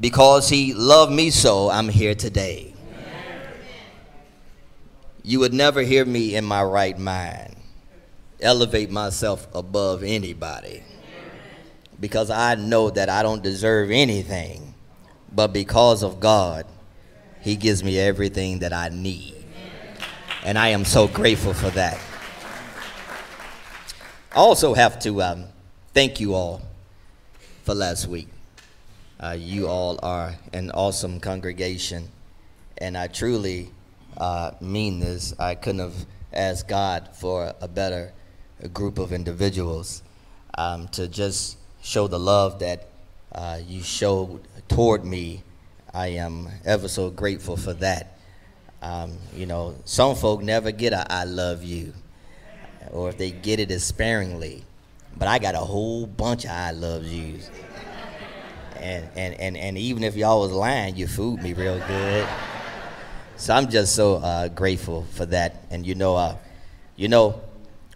Because he loved me so, I'm here today. You would never hear me in my right mind elevate myself above anybody because I know that I don't deserve anything, but because of God, He gives me everything that I need. And I am so grateful for that. I also have to um, thank you all for last week. Uh, you all are an awesome congregation, and I truly uh, mean this. I couldn't have asked God for a better group of individuals um, to just show the love that uh, you showed toward me. I am ever so grateful for that. Um, you know, some folk never get a I love you, or if they get it, it's sparingly. But I got a whole bunch of I love yous and, and, and, and even if y'all was lying, you fooled me real good. So I'm just so uh, grateful for that. And you know, uh, you know,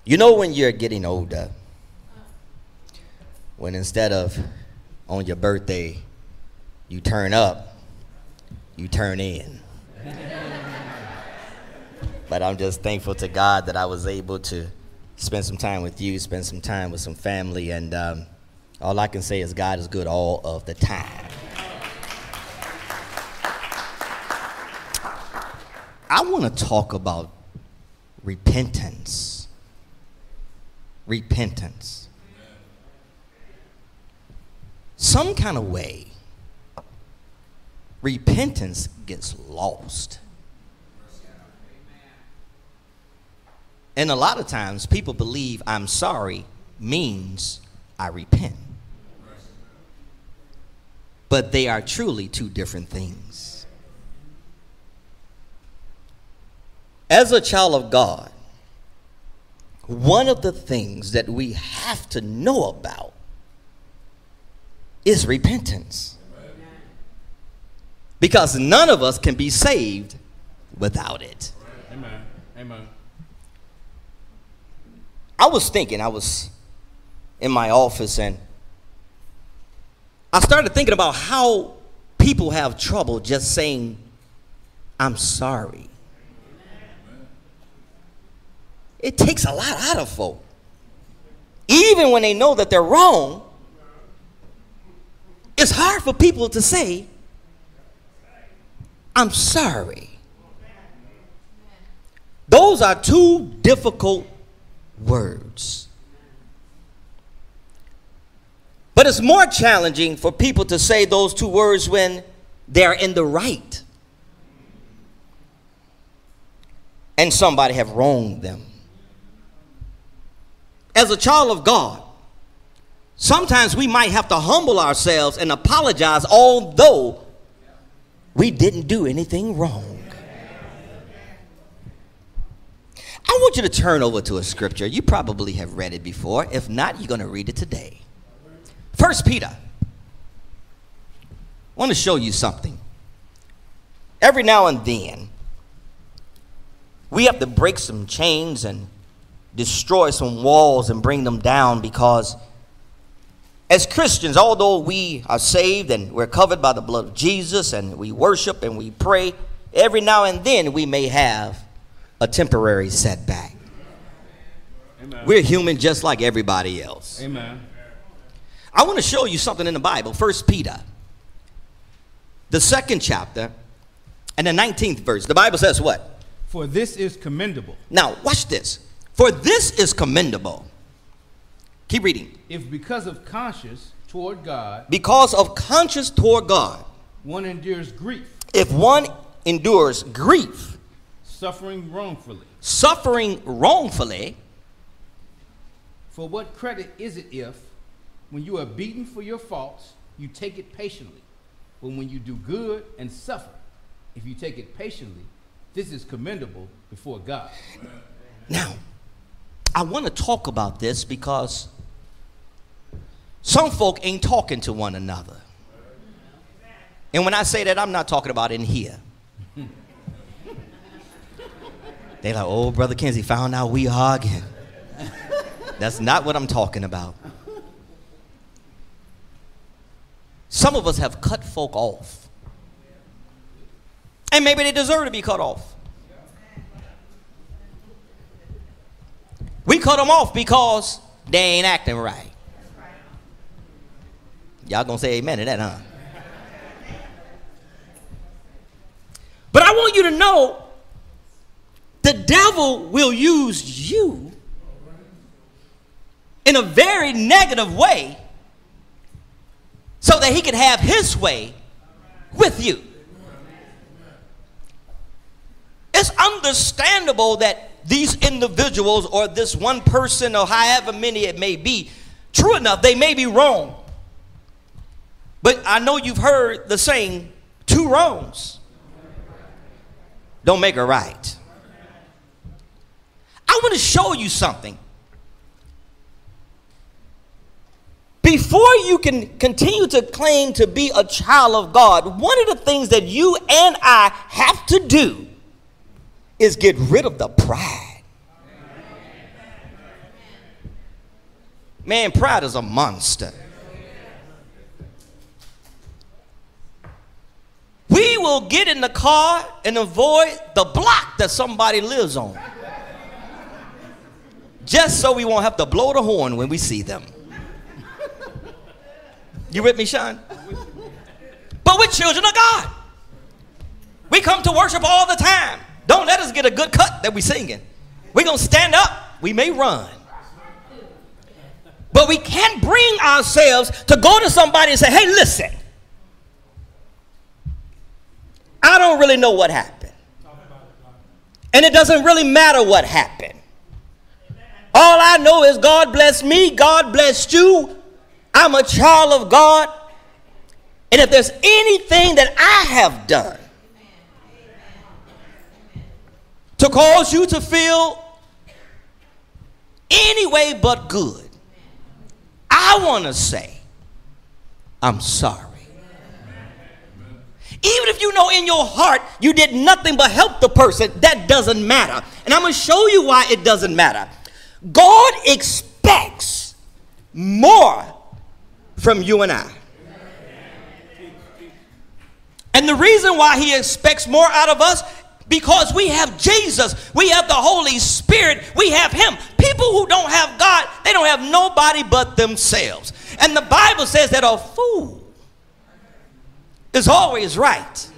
you know when you're getting older, when instead of on your birthday, you turn up, you turn in. but I'm just thankful to God that I was able to spend some time with you, spend some time with some family, and. Um, all I can say is God is good all of the time. I want to talk about repentance. Repentance. Some kind of way, repentance gets lost. And a lot of times people believe I'm sorry means I repent but they are truly two different things. As a child of God, one of the things that we have to know about is repentance. Because none of us can be saved without it. Amen. Amen. I was thinking, I was in my office and I started thinking about how people have trouble just saying, I'm sorry. It takes a lot out of folk. Even when they know that they're wrong, it's hard for people to say, I'm sorry. Those are two difficult words. But it's more challenging for people to say those two words when they're in the right. And somebody have wronged them. As a child of God, sometimes we might have to humble ourselves and apologize although we didn't do anything wrong. I want you to turn over to a scripture. You probably have read it before. If not, you're going to read it today. First Peter. I want to show you something. Every now and then, we have to break some chains and destroy some walls and bring them down because as Christians, although we are saved and we're covered by the blood of Jesus and we worship and we pray, every now and then we may have a temporary setback. Amen. We're human just like everybody else. Amen. I want to show you something in the Bible. First Peter, the second chapter, and the 19th verse. The Bible says what? For this is commendable. Now, watch this. For this is commendable. Keep reading. If because of conscience toward God, because of conscience toward God, one endures grief. If one endures grief, suffering wrongfully, suffering wrongfully, for what credit is it if when you are beaten for your faults, you take it patiently. But when you do good and suffer, if you take it patiently, this is commendable before God. Now, I want to talk about this because some folk ain't talking to one another. And when I say that, I'm not talking about in here. they like, oh, Brother Kenzie found out we arguing. That's not what I'm talking about. Some of us have cut folk off. And maybe they deserve to be cut off. We cut them off because they ain't acting right. Y'all gonna say amen to that, huh? But I want you to know the devil will use you in a very negative way so that he can have his way with you. It's understandable that these individuals or this one person or however many it may be, true enough, they may be wrong. But I know you've heard the saying, two wrongs don't make a right. I want to show you something. Before you can continue to claim to be a child of God, one of the things that you and I have to do is get rid of the pride. Man, pride is a monster. We will get in the car and avoid the block that somebody lives on. Just so we won't have to blow the horn when we see them. You with me, Sean? But we're children of God. We come to worship all the time. Don't let us get a good cut that we're singing. We're gonna stand up. We may run. But we can't bring ourselves to go to somebody and say, hey, listen. I don't really know what happened. And it doesn't really matter what happened. All I know is God blessed me, God blessed you. I'm a child of God. And if there's anything that I have done to cause you to feel any way but good, I want to say, I'm sorry. Even if you know in your heart you did nothing but help the person, that doesn't matter. And I'm going to show you why it doesn't matter. God expects more from you and I. And the reason why he expects more out of us because we have Jesus, we have the Holy Spirit, we have him. People who don't have God, they don't have nobody but themselves. And the Bible says that a fool is always right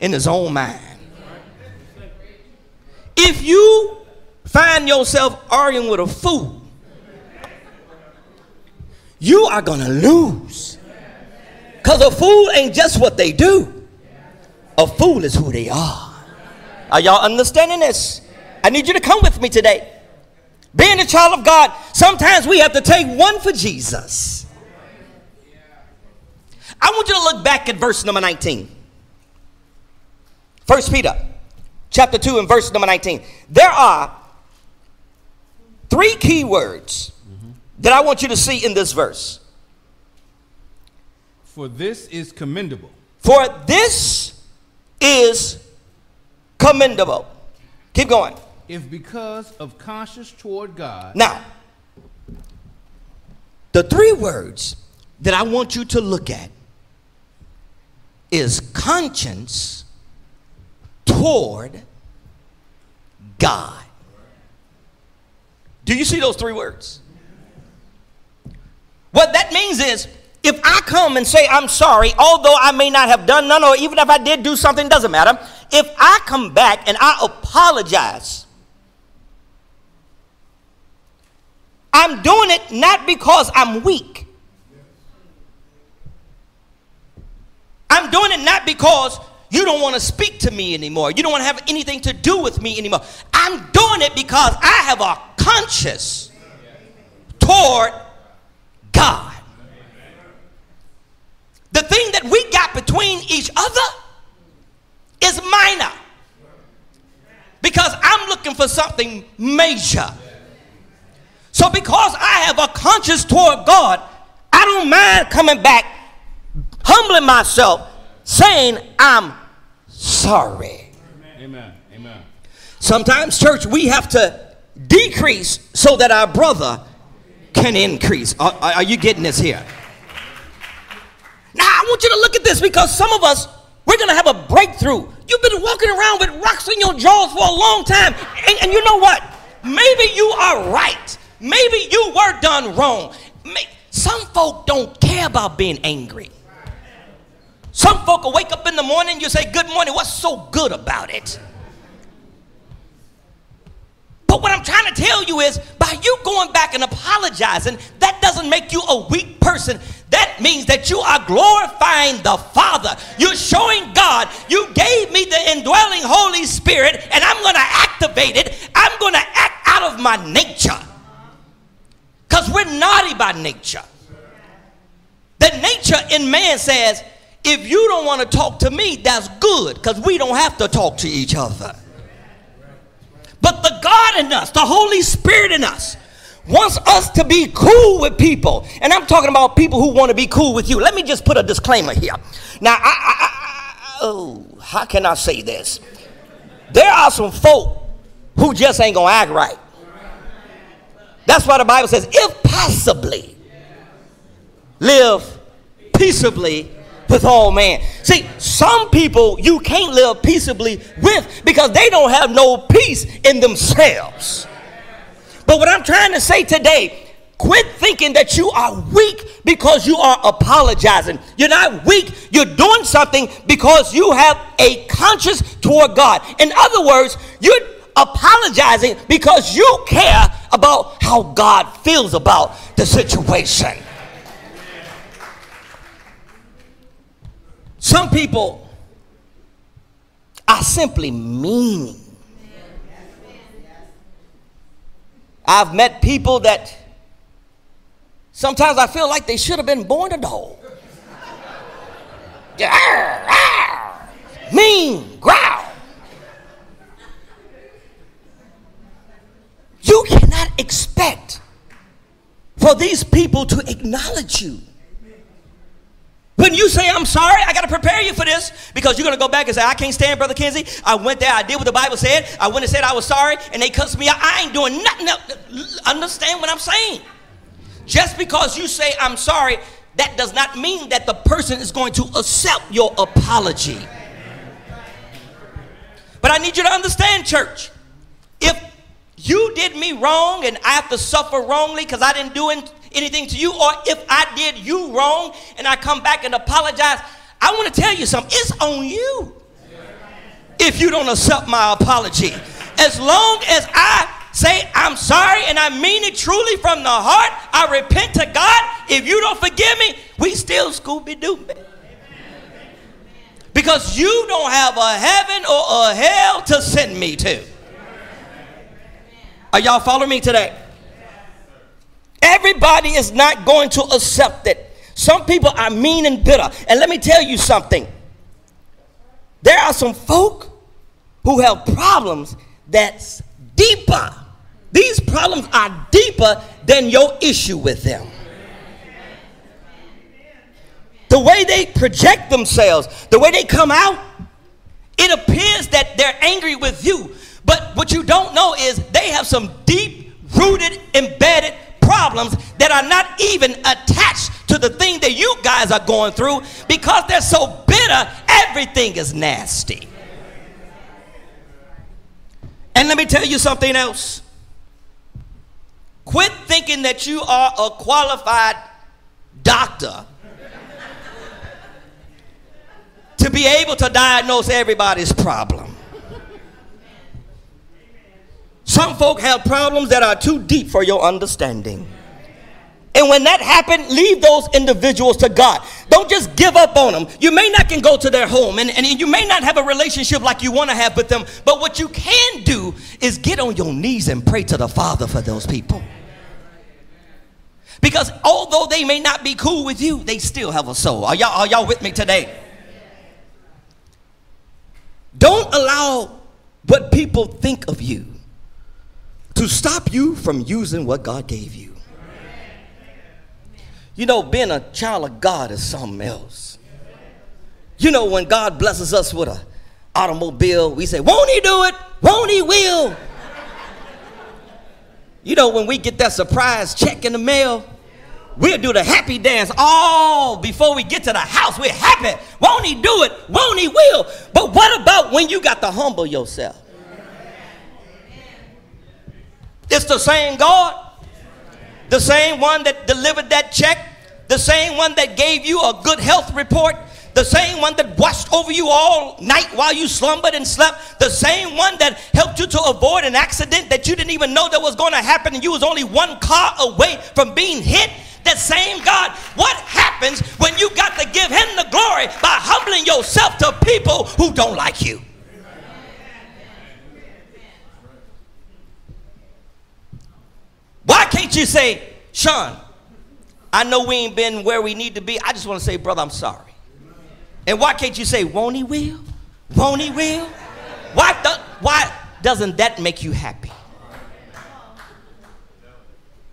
in his own mind. If you find yourself arguing with a fool, you are going to lose. Because a fool ain't just what they do, a fool is who they are. Are y'all understanding this? I need you to come with me today. Being a child of God, sometimes we have to take one for Jesus. I want you to look back at verse number 19. First Peter chapter 2 and verse number 19. There are three key words. That I want you to see in this verse. For this is commendable. For this is commendable. Keep going. If because of conscience toward God. Now, the three words that I want you to look at is conscience toward God. Do you see those three words? What that means is if I come and say I'm sorry, although I may not have done none, or even if I did do something, doesn't matter. If I come back and I apologize, I'm doing it not because I'm weak. I'm doing it not because you don't want to speak to me anymore. You don't want to have anything to do with me anymore. I'm doing it because I have a conscience toward God. The thing that we got between each other is minor. Because I'm looking for something major. So, because I have a conscience toward God, I don't mind coming back humbling myself, saying, I'm sorry. Amen. Amen. Sometimes, church, we have to decrease so that our brother can increase. Are, are you getting this here? Now, I want you to look at this because some of us, we're going to have a breakthrough. You've been walking around with rocks in your jaws for a long time. And, and you know what? Maybe you are right. Maybe you were done wrong. Some folk don't care about being angry. Some folk will wake up in the morning, you say, Good morning. What's so good about it? But what I'm trying to tell you is by you going back and apologizing, that doesn't make you a weak person. That means that you are glorifying the Father. You're showing God, you gave me the indwelling Holy Spirit, and I'm going to activate it. I'm going to act out of my nature. Because we're naughty by nature. The nature in man says, if you don't want to talk to me, that's good, because we don't have to talk to each other. But the God in us, the Holy Spirit in us, wants us to be cool with people. And I'm talking about people who want to be cool with you. Let me just put a disclaimer here. Now, I, I, I, oh, how can I say this? There are some folk who just ain't going to act right. That's why the Bible says, if possibly, live peaceably with all man. See, some people you can't live peaceably with because they don't have no peace in themselves. But what I'm trying to say today, quit thinking that you are weak because you are apologizing. You're not weak, you're doing something because you have a conscience toward God. In other words, you're apologizing because you care about how God feels about the situation. Some people are simply mean. I've met people that sometimes I feel like they should have been born a dog. mean, growl. You cannot expect for these people to acknowledge you. When you say, I'm sorry, I got to prepare you for this because you're going to go back and say, I can't stand Brother Kinsey. I went there, I did what the Bible said. I went and said I was sorry, and they cussed me out. I ain't doing nothing else. Understand what I'm saying? Just because you say, I'm sorry, that does not mean that the person is going to accept your apology. But I need you to understand, church. If you did me wrong and I have to suffer wrongly because I didn't do anything to you, or if I did you wrong and I come back and apologize, I want to tell you something. It's on you if you don't accept my apology. As long as I say I'm sorry and I mean it truly from the heart, I repent to God. If you don't forgive me, we still Scooby Doo. Because you don't have a heaven or a hell to send me to. Are y'all following me today? Everybody is not going to accept it. Some people are mean and bitter. And let me tell you something. There are some folk who have problems that's deeper. These problems are deeper than your issue with them. The way they project themselves, the way they come out, it appears that they're angry with you. But what you don't know is they have some deep rooted, embedded problems that are not even attached to the thing that you guys are going through because they're so bitter, everything is nasty. And let me tell you something else. Quit thinking that you are a qualified doctor to be able to diagnose everybody's problem. Some folk have problems that are too deep for your understanding. And when that happens, leave those individuals to God. Don't just give up on them. You may not can go to their home and, and you may not have a relationship like you want to have with them. But what you can do is get on your knees and pray to the Father for those people. Because although they may not be cool with you, they still have a soul. Are y'all, are y'all with me today? Don't allow what people think of you to stop you from using what God gave you. You know, being a child of God is something else. You know, when God blesses us with an automobile, we say, Won't He do it? Won't He will? You know, when we get that surprise check in the mail, We'll do the happy dance all before we get to the house. We're happy. Won't he do it? Won't he will? But what about when you got to humble yourself? It's the same God, the same one that delivered that check, the same one that gave you a good health report, the same one that watched over you all night while you slumbered and slept, the same one that helped you to avoid an accident that you didn't even know that was going to happen and you was only one car away from being hit. That same God, what happens when you got to give him the glory by humbling yourself to people who don't like you? You say, Sean, I know we ain't been where we need to be. I just want to say, brother, I'm sorry. And why can't you say, won't he will? Won't he will? Why, do, why doesn't that make you happy?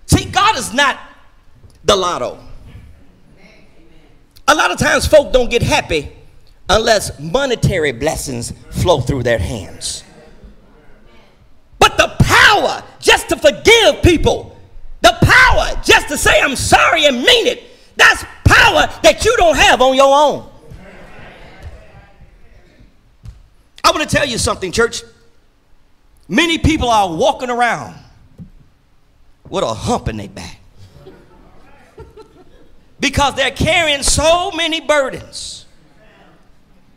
See, God is not the lotto. A lot of times folk don't get happy unless monetary blessings flow through their hands. But the power just to forgive people, power just to say I'm sorry and mean it, that's power that you don't have on your own. I want to tell you something, church. Many people are walking around with a hump in their back because they're carrying so many burdens.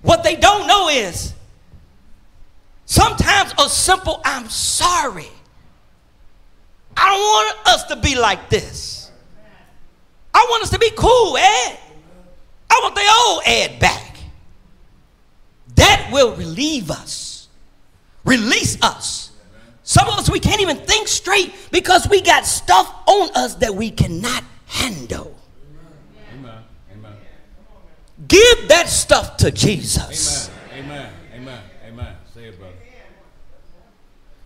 What they don't know is sometimes a simple I'm sorry. I don't want us to be like this. I want us to be cool, Ed. I want the old Ed back. That will relieve us, release us. Some of us, we can't even think straight because we got stuff on us that we cannot handle. Give that stuff to Jesus. Amen. Amen. Amen. Say it, brother.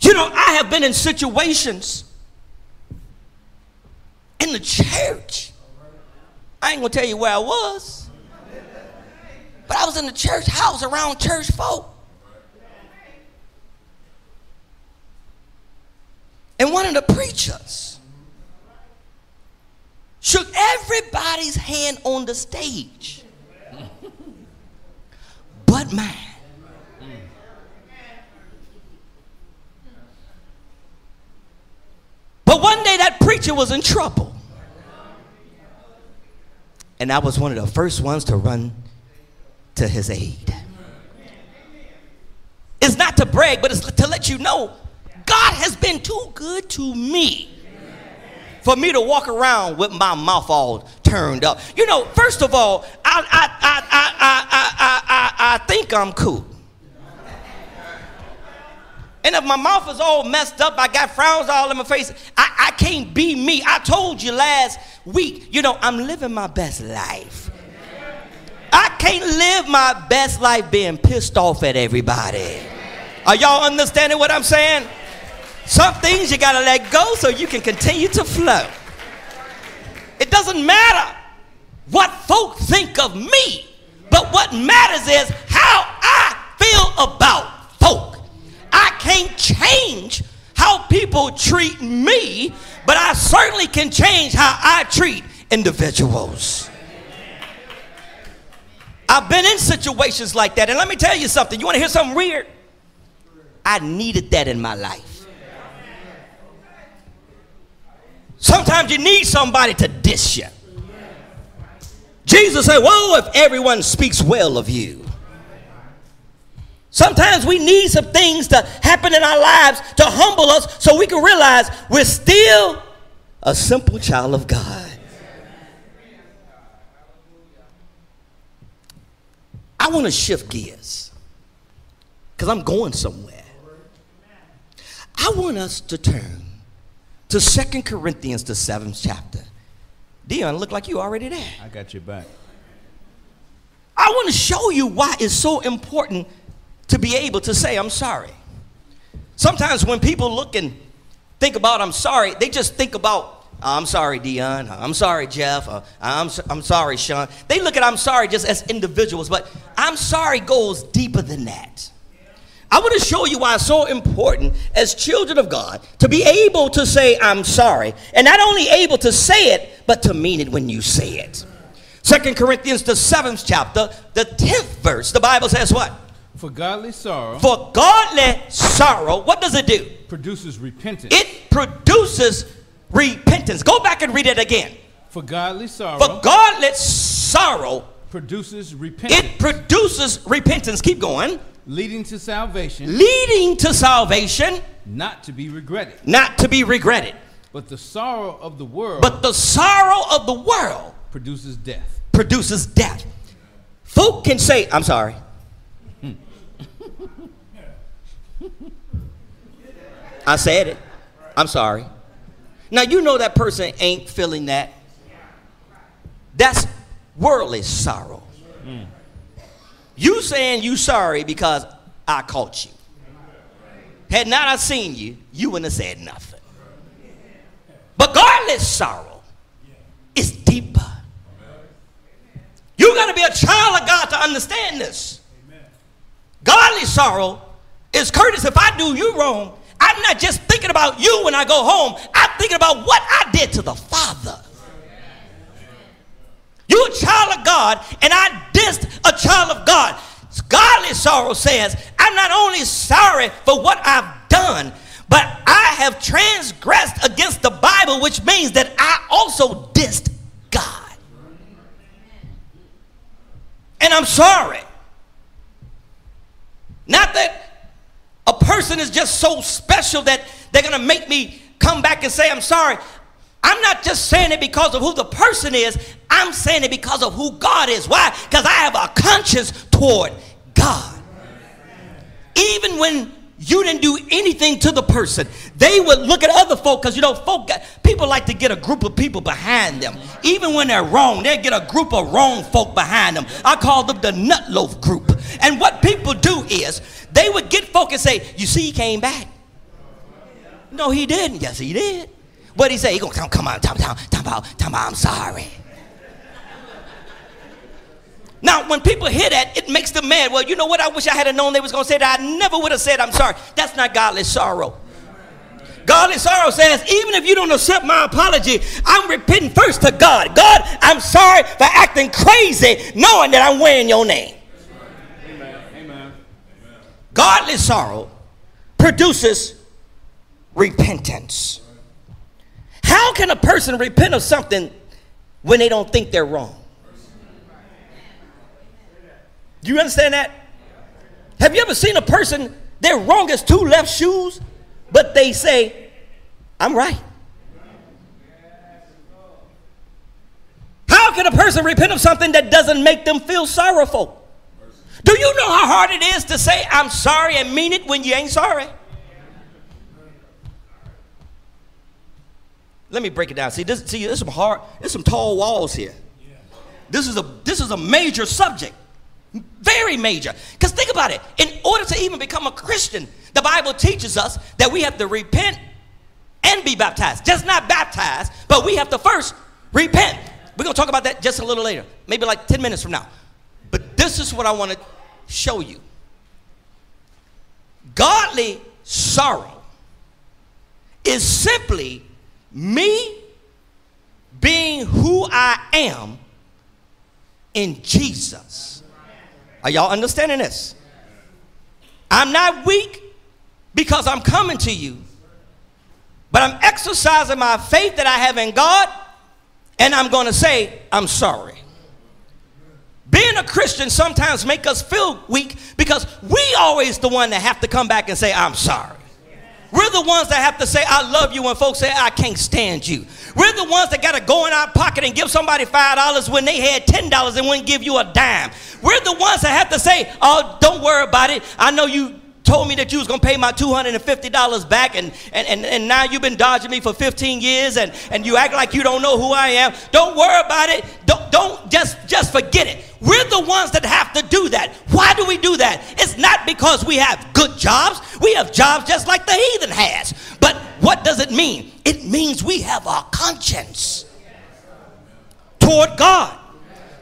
You know, I have been in situations in the church. I ain't gonna tell you where I was, but I was in the church house around church folk. And one of the preachers shook everybody's hand on the stage but mine. But one day that preacher was in trouble. And I was one of the first ones to run to his aid. It's not to brag, but it's to let you know God has been too good to me for me to walk around with my mouth all turned up. You know, first of all, I, I, I, I, I, I, I, I think I'm cool. And if my mouth is all messed up, I got frowns all in my face, I, I can't be me. I told you last week, you know, I'm living my best life. I can't live my best life being pissed off at everybody. Are y'all understanding what I'm saying? Some things you gotta let go so you can continue to flow. It doesn't matter what folk think of me, but what matters is how I feel about. I can't change how people treat me, but I certainly can change how I treat individuals. I've been in situations like that, and let me tell you something. You want to hear something weird? I needed that in my life. Sometimes you need somebody to dish you. Jesus said, Woe, if everyone speaks well of you. Sometimes we need some things to happen in our lives to humble us so we can realize we're still a simple child of God. I want to shift gears because I'm going somewhere. I want us to turn to Second Corinthians, the seventh chapter. Dion, look like you already there. I got your back. I want to show you why it's so important to be able to say, I'm sorry. Sometimes when people look and think about I'm sorry, they just think about, I'm sorry, Dion. I'm sorry, Jeff. I'm, I'm sorry, Sean. They look at I'm sorry just as individuals, but I'm sorry goes deeper than that. I want to show you why it's so important as children of God to be able to say, I'm sorry. And not only able to say it, but to mean it when you say it. Second Corinthians, the seventh chapter, the tenth verse, the Bible says what? For godly sorrow For godly sorrow, what does it do? produces repentance. It produces repentance. Go back and read it again. For godly sorrow For godly sorrow, produces repentance, it produces repentance. Keep going. leading to salvation, Leading to salvation, not to be regretted. not to be regretted. But the sorrow of the world But the sorrow of the world produces death. produces death. Folk can say, I'm sorry. I said it. I'm sorry. Now, you know that person ain't feeling that. That's worldly sorrow. Mm. You saying you sorry because I caught you. Had not I seen you, you wouldn't have said nothing. But godly sorrow is deeper. You got to be a child of God to understand this. Godly sorrow is courteous. If I do you wrong, I'm not just thinking about you when I go home. I'm thinking about what I did to the Father. You're a child of God, and I dissed a child of God. Godly sorrow says, I'm not only sorry for what I've done, but I have transgressed against the Bible, which means that I also dissed God. And I'm sorry. Not that a person is just so special that they're going to make me come back and say, I'm sorry. I'm not just saying it because of who the person is, I'm saying it because of who God is. Why? Because I have a conscience toward God. Even when you didn't do anything to the person, they would look at other folk because you know, folk got, people like to get a group of people behind them. Even when they're wrong, they get a group of wrong folk behind them. I call them the nut loaf group. And what people do is they would get folk and say, You see, he came back. No, he didn't. Yes, he did. What he say? He gonna come, come on, come on, come on, come on, I'm sorry. Now, when people hear that, it makes mad. Well, you know what? I wish I had known they was going to say that. I never would have said I'm sorry. That's not godly sorrow. Godly sorrow says, even if you don't accept my apology, I'm repenting first to God. God, I'm sorry for acting crazy, knowing that I'm wearing your name. Amen. Godly sorrow produces repentance. How can a person repent of something when they don't think they're wrong? Do you understand that? Have you ever seen a person, they're wrong as two left shoes, but they say, I'm right? How can a person repent of something that doesn't make them feel sorrowful? Do you know how hard it is to say, I'm sorry and mean it when you ain't sorry? Let me break it down. See, this, see, there's some hard, there's some tall walls here. This is a this is a major subject. Very major. Because think about it. In order to even become a Christian, the Bible teaches us that we have to repent and be baptized. Just not baptized, but we have to first repent. We're going to talk about that just a little later, maybe like 10 minutes from now. But this is what I want to show you godly sorrow is simply me being who I am in Jesus. Are y'all understanding this? I'm not weak because I'm coming to you, but I'm exercising my faith that I have in God, and I'm going to say, I'm sorry. Being a Christian sometimes make us feel weak because we always the one that have to come back and say, I'm sorry. We're the ones that have to say, I love you when folks say, I can't stand you. We're the ones that got to go in our pocket and give somebody $5 when they had $10 and wouldn't give you a dime. We're the ones that have to say, oh, don't worry about it. I know you told me that you was going to pay my $250 back and, and, and, and now you've been dodging me for 15 years and, and you act like you don't know who I am. Don't worry about it. Don't, don't just, just forget it. We're the ones that have to do that. Why do we do that? It's not because we have good jobs. We have jobs just like the heathen has. But what does it mean? It means we have a conscience toward God.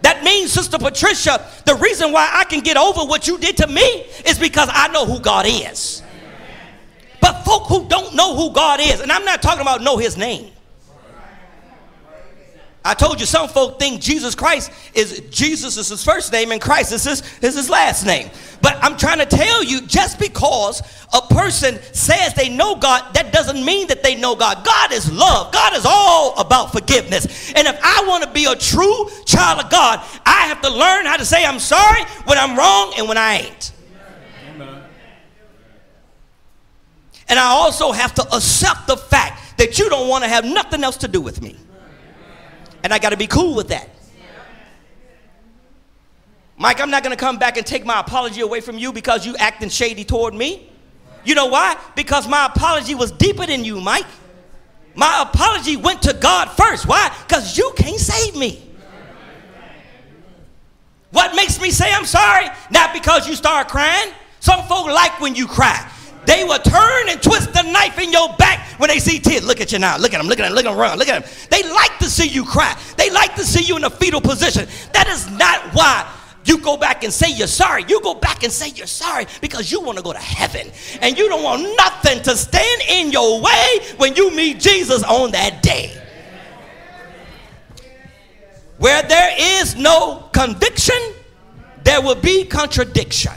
That means, Sister Patricia, the reason why I can get over what you did to me is because I know who God is. But folk who don't know who God is, and I'm not talking about know his name. I told you some folk think Jesus Christ is Jesus is his first name and Christ is his, is his last name. But I'm trying to tell you, just because a person says they know God, that doesn't mean that they know God. God is love. God is all about forgiveness. And if I want to be a true child of God, I have to learn how to say I'm sorry when I'm wrong and when I ain't. And I also have to accept the fact that you don't want to have nothing else to do with me. And I got to be cool with that. Mike, I'm not going to come back and take my apology away from you because you acting shady toward me. You know why? Because my apology was deeper than you, Mike. My apology went to God first. Why? Because you can't save me. What makes me say I'm sorry? Not because you start crying. Some folk like when you cry. They will turn and twist the knife in your back when they see tears. Look at you now. Look at them. Look at them. Look at them run. Look at them. They like to see you cry. They like to see you in a fetal position. That is not why you go back and say you're sorry. You go back and say you're sorry because you want to go to heaven. And you don't want nothing to stand in your way when you meet Jesus on that day. Where there is no conviction, there will be contradiction.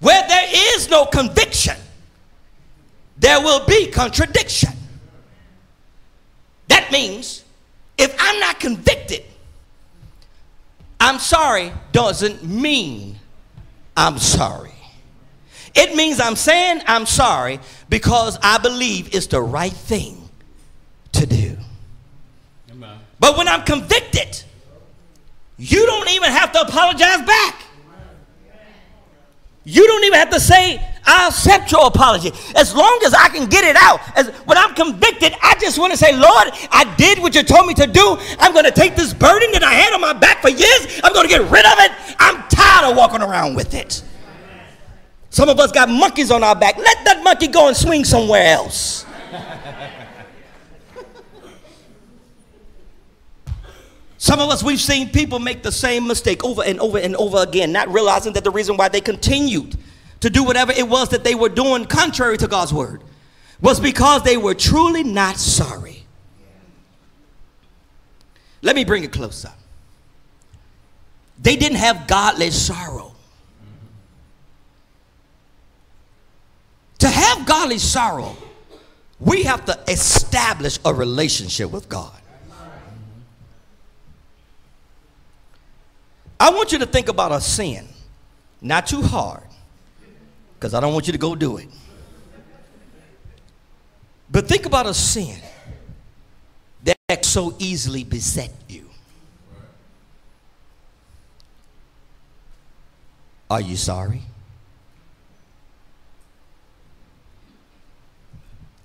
Where there is no conviction, there will be contradiction. That means if I'm not convicted, I'm sorry doesn't mean I'm sorry. It means I'm saying I'm sorry because I believe it's the right thing to do. But when I'm convicted, you don't even have to apologize back. You don't even have to say, I'll accept your apology. As long as I can get it out. As, when I'm convicted, I just want to say, Lord, I did what you told me to do. I'm going to take this burden that I had on my back for years. I'm going to get rid of it. I'm tired of walking around with it. Some of us got monkeys on our back. Let that monkey go and swing somewhere else. Some of us, we've seen people make the same mistake over and over and over again, not realizing that the reason why they continued to do whatever it was that they were doing contrary to God's word was because they were truly not sorry. Let me bring it closer. They didn't have godly sorrow. To have godly sorrow, we have to establish a relationship with God. I want you to think about a sin, not too hard, because I don't want you to go do it. But think about a sin that so easily beset you. Are you sorry?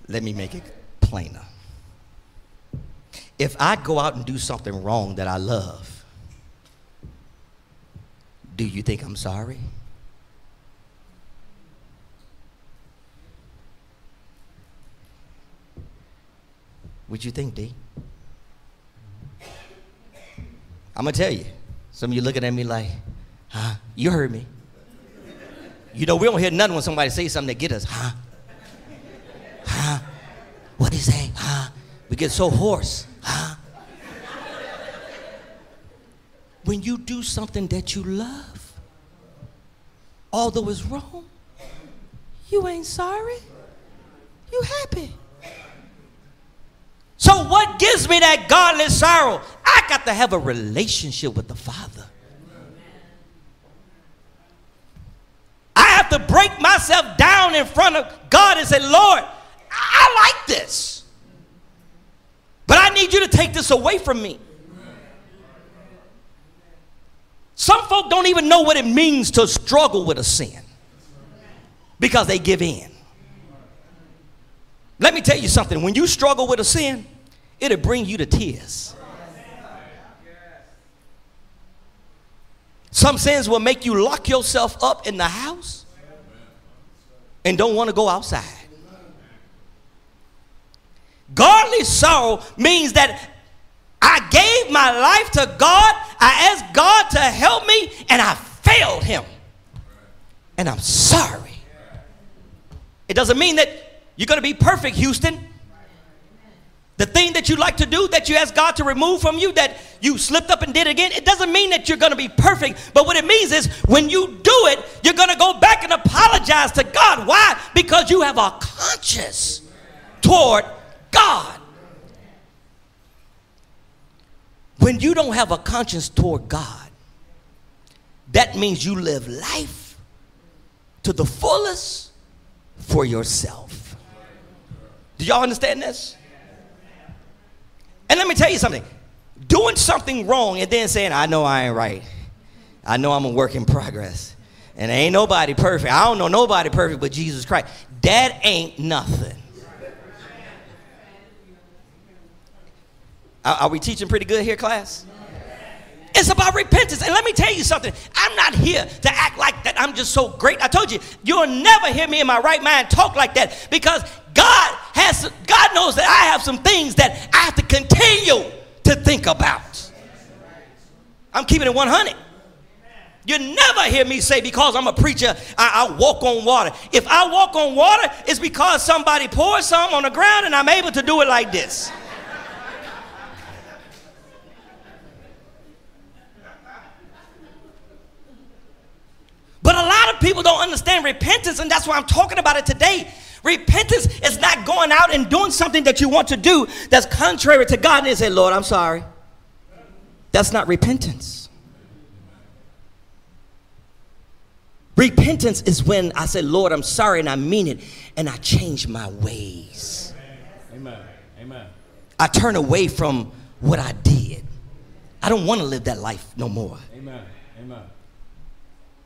Let me make it plainer. If I go out and do something wrong that I love, do you think I'm sorry? What you think, D? I'm gonna tell you. Some of you looking at me like, huh? You heard me. You know, we don't hear nothing when somebody says something that get us, huh? Huh? What is that? Huh? We get so hoarse, huh? when you do something that you love, although it's wrong, you ain't sorry. You happy. So what gives me that godly sorrow? I got to have a relationship with the Father. I have to break myself down in front of God and say, Lord, I like this. But I need you to take this away from me. Some folk don't even know what it means to struggle with a sin because they give in. Let me tell you something. When you struggle with a sin, it'll bring you to tears. Some sins will make you lock yourself up in the house and don't want to go outside. Godly sorrow means that I gave my life to God. I asked God to help me, and I failed Him. And I'm sorry. It doesn't mean that you're going to be perfect, Houston. The thing that you like to do that you ask God to remove from you that you slipped up and did again, it doesn't mean that you're going to be perfect. But what it means is when you do it, you're going to go back and apologize to God. Why? Because you have a conscience toward God. When you don't have a conscience toward God, that means you live life to the fullest for yourself. Do y'all understand this? And let me tell you something doing something wrong and then saying, I know I ain't right. I know I'm a work in progress. And ain't nobody perfect. I don't know nobody perfect but Jesus Christ. That ain't nothing. Are, we teaching pretty good here, class? It's about repentance. And let me tell you something. I'm not here to act like that I'm just so great. I told you, you'll never hear me in my right mind talk like that because God has God knows that I have some things that I have to continue to think about. I'm keeping it 100. You never hear me say, because I'm a preacher, I, I, walk on water. If I walk on water, it's because somebody poured some on the ground and I'm able to do it like this. But a lot of people don't understand repentance, and that's why I'm talking about it today. Repentance is not going out and doing something that you want to do that's contrary to God and say, Lord, I'm sorry. That's not repentance. Repentance is when I say, Lord, I'm sorry, and I mean it, and I change my ways. Amen. Amen. I turn away from what I did. I don't want to live that life no more. Amen.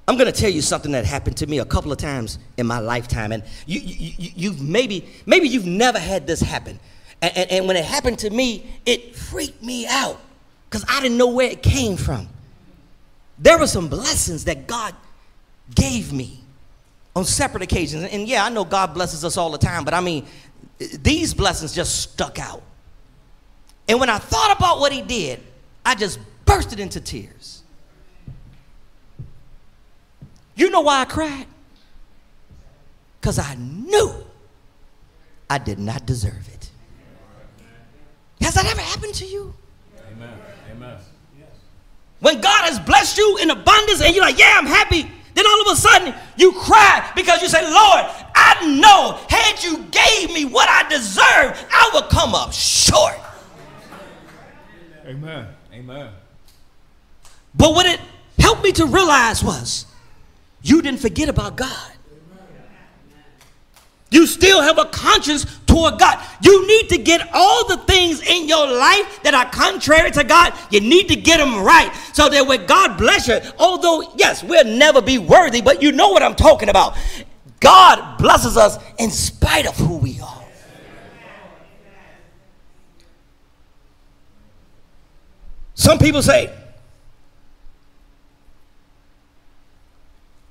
I'm going to tell you something that happened to me a couple of times in my lifetime, and you, you, have maybe, maybe you've never had this happen, and, and, and when it happened to me, it freaked me out because I didn't know where it came from. There were some blessings that God gave me on separate occasions, and yeah, I know God blesses us all the time, but I mean, these blessings just stuck out. And when I thought about what He did, I just bursted into tears. You know why I cried? Because I knew I did not deserve it. Has that ever happened to you? Amen. Amen. When God has blessed you in abundance and you're like, yeah, I'm happy. Then all of a sudden you cry because you say, Lord, I know had you gave me what I deserve, I would come up short. Amen. Amen. But what it helped me to realize was you didn't forget about God. You still have a conscience toward God. You need to get all the things in your life that are contrary to God, you need to get them right. So that when God bless you, although, yes, we'll never be worthy, but you know what I'm talking about. God blesses us in spite of who we are. Some people say,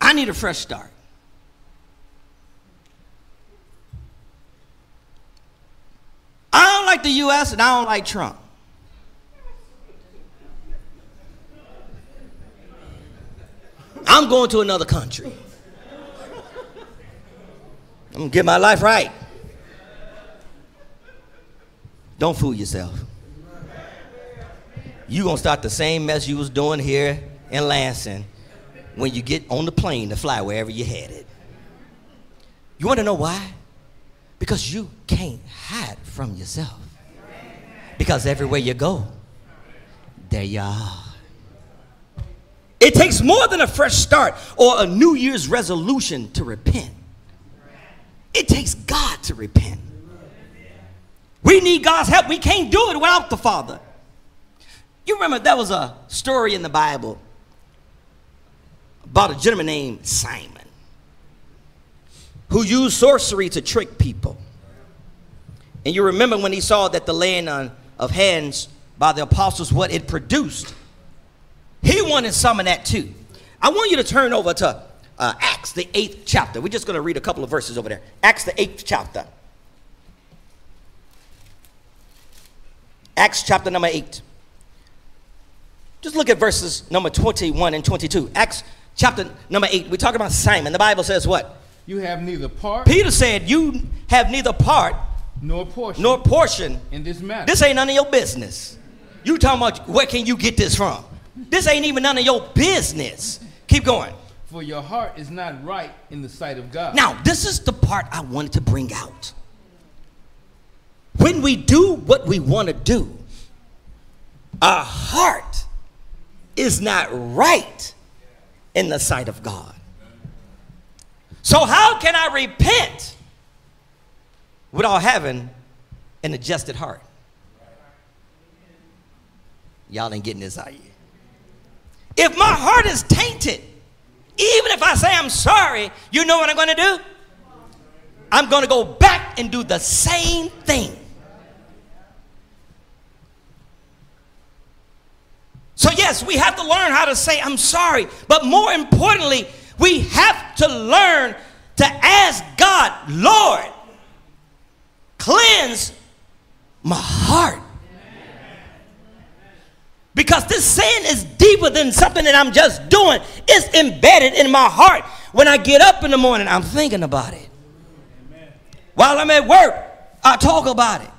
I need a fresh start. I don't like the U.S. and I don't like Trump. I'm going to another country. I'm going to get my life right. Don't fool yourself. You're going to start the same mess you was doing here in Lansing when you get on the plane to fly wherever you're headed. You want to know why? Because you can't hide from yourself. Because everywhere you go, there you are. It takes more than a fresh start or a New Year's resolution to repent. It takes God to repent. We need God's help. We can't do it without the Father. You remember there was a story in the Bible about a gentleman named Simon who used sorcery to trick people. And you remember when he saw that the laying on of hands by the apostles, what it produced. He wanted some of that too. I want you to turn over to uh, Acts, the eighth chapter. We're just going to read a couple of verses over there. Acts, the eighth chapter. Acts chapter number 8. Just look at verses number 21 and 22. Acts chapter number 8. we talk about Simon. The Bible says what? You have neither part. Peter said, You have neither part nor portion nor portion. in this matter. This ain't none of your business. You talking about where can you get this from? This ain't even none of your business. Keep going. For your heart is not right in the sight of God. Now, this is the part I wanted to bring out. When we do what we want to do, our heart is not right in the sight of God. So, how can I repent without having an adjusted heart? Y'all ain't getting this, are you? If my heart is tainted, even if I say I'm sorry, you know what I'm going to do? I'm going to go back and do the same thing. So, yes, we have to learn how to say I'm sorry, but more importantly, we have to learn to ask God, Lord, cleanse my heart. Because this sin is deeper than something that I'm just doing. It's embedded in my heart. When I get up in the morning, I'm thinking about it. While I'm at work, I talk about it.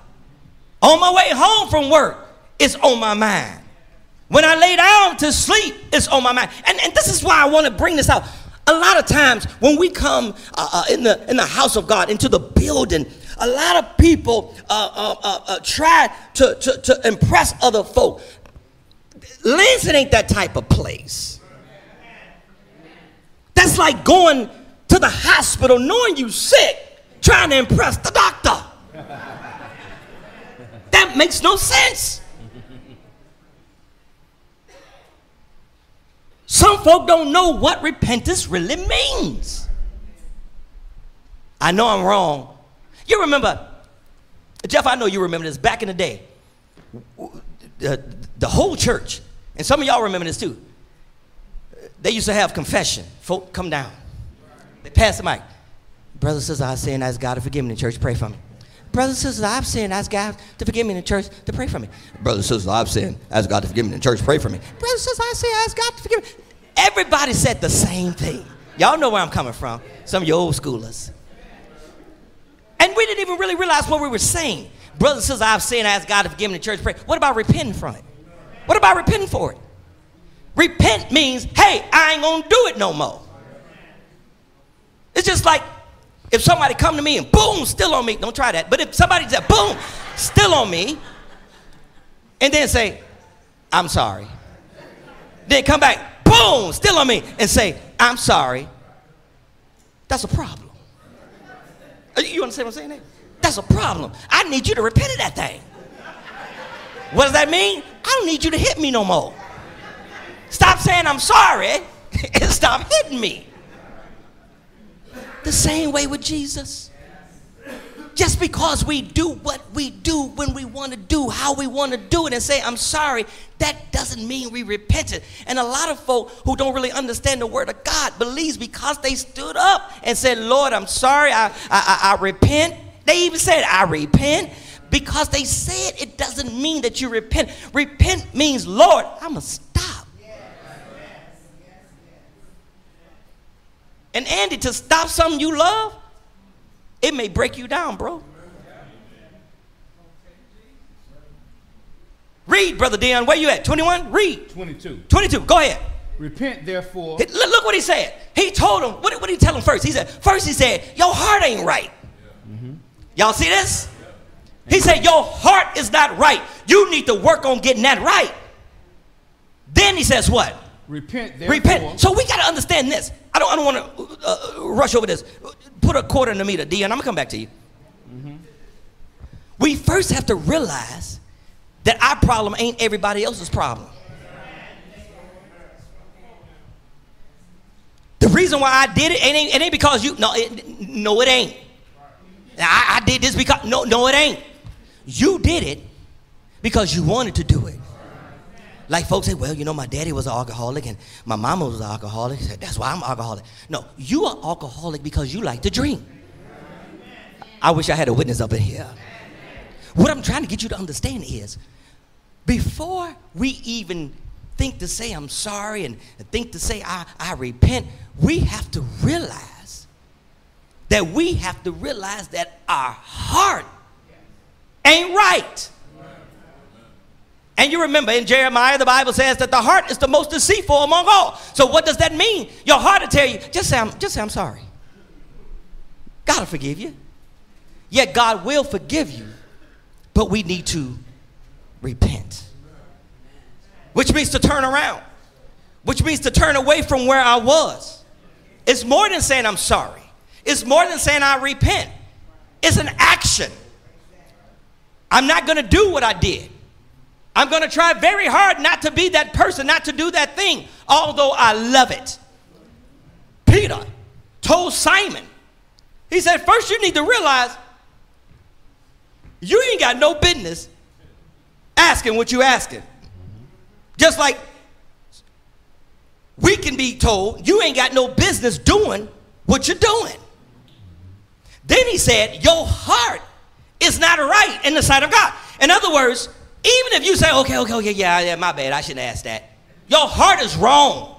On my way home from work, it's on my mind. When I lay down to sleep, it's on my mind. And, and this is why I want to bring this out. A lot of times when we come uh, uh, in, the, in the house of God, into the building, a lot of people uh, uh, uh, uh try to, to, to impress other folk. Lansing ain't that type of place. That's like going to the hospital knowing you sick, trying to impress the doctor. that makes no sense. Some folk don't know what repentance really means. I know I'm wrong. You remember, Jeff, I know you remember this back in the day. The, the whole church, and some of y'all remember this too, they used to have confession. Folk come down. They pass the mic. Brother, and sisters, I and ask God to forgive me in church, pray for me. Brother, and sisters, I've sinned, ask God to forgive me in the church, to pray for me. Brother, and sisters, I've sinned, ask God to forgive me in the church, pray for me. Brother, and sisters, I say, ask God to forgive me. Everybody said the same thing. Y'all know where I'm coming from. Some of you old schoolers. And we didn't even really realize what we were saying. Brothers and sisters, I've sinned, ask God to forgive me the church, pray. What about repenting from it? What about repenting for it? Repent means, hey, I ain't gonna do it no more. It's just like if somebody come to me and boom, still on me. Don't try that. But if somebody said boom, still on me, and then say, I'm sorry. Then come back, boom, still on me, and say, I'm sorry. That's a problem. Uh, you understand what I'm saying? That's a problem. I need you to repent of that thing. What does that mean? I don't need you to hit me no more. Stop saying I'm sorry and stop hitting me. The same way with Jesus. Just because we do what we do when we want to do, how we want to do it, and say, I'm sorry, that doesn't mean we repented. And a lot of folk who don't really understand the word of God believes because they stood up and said, Lord, I'm sorry, I, I, I, I repent. They even said, I repent. Because they said it doesn't mean that you repent. Repent means, Lord, I'm to stop. And Andy, to stop something you love, it may break you down, bro. Read, Brother Dion. Where you at? 21? Read. 22. 22. Go ahead. Repent, therefore. Look, look what he said. He told him, what, what did he tell him first? He said, first he said, your heart ain't right. Mm-hmm. Y'all see this? He said, Your heart is not right. You need to work on getting that right. Then he says, What? Repent, therefore. Repent. So we got to understand this. I don't, I don't want to uh, rush over this. Put a quarter in the meter, Dion. I'm going to come back to you. Mm-hmm. We first have to realize that our problem ain't everybody else's problem. The reason why I did it, it ain't, it ain't because you, no, it, no, it ain't. I, I did this because, no, no, it ain't. You did it because you wanted to do it. Like folks say, well, you know, my daddy was an alcoholic and my mama was an alcoholic. Said, That's why I'm alcoholic. No, you are alcoholic because you like to drink. I wish I had a witness up in here. What I'm trying to get you to understand is before we even think to say I'm sorry and think to say I, I repent, we have to realize that we have to realize that our heart ain't right. And you remember in Jeremiah, the Bible says that the heart is the most deceitful among all. So what does that mean? Your heart will tell you, just say, I'm, just say I'm sorry. God will forgive you. Yet God will forgive you, but we need to repent. Which means to turn around. Which means to turn away from where I was. It's more than saying I'm sorry. It's more than saying I repent. It's an action. I'm not going to do what I did. I'm going to try very hard not to be that person, not to do that thing, although I love it. Peter told Simon, he said, First, you need to realize you ain't got no business asking what you asking. Just like we can be told, you ain't got no business doing what you're doing. Then he said, Your heart is not right in the sight of God. In other words, even if you say, okay, okay, okay, yeah, yeah, my bad, I shouldn't ask that. Your heart is wrong.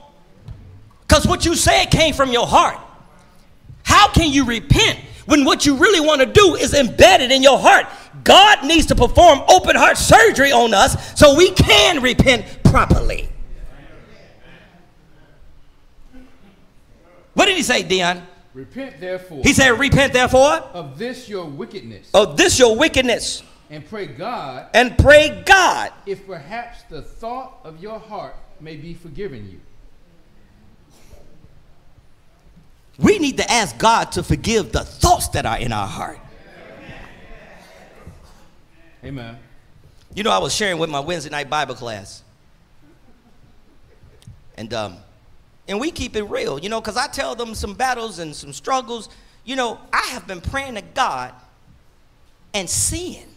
Because what you said came from your heart. How can you repent when what you really want to do is embedded in your heart? God needs to perform open heart surgery on us so we can repent properly. What did he say, Dion? Repent therefore. He said, Repent therefore of this your wickedness. Of this your wickedness and pray God, and pray God, if perhaps the thought of your heart may be forgiven you. We need to ask God to forgive the thoughts that are in our heart. Amen. You know, I was sharing with my Wednesday night Bible class, and um, and we keep it real, you know, because I tell them some battles and some struggles. You know, I have been praying to God, and seeing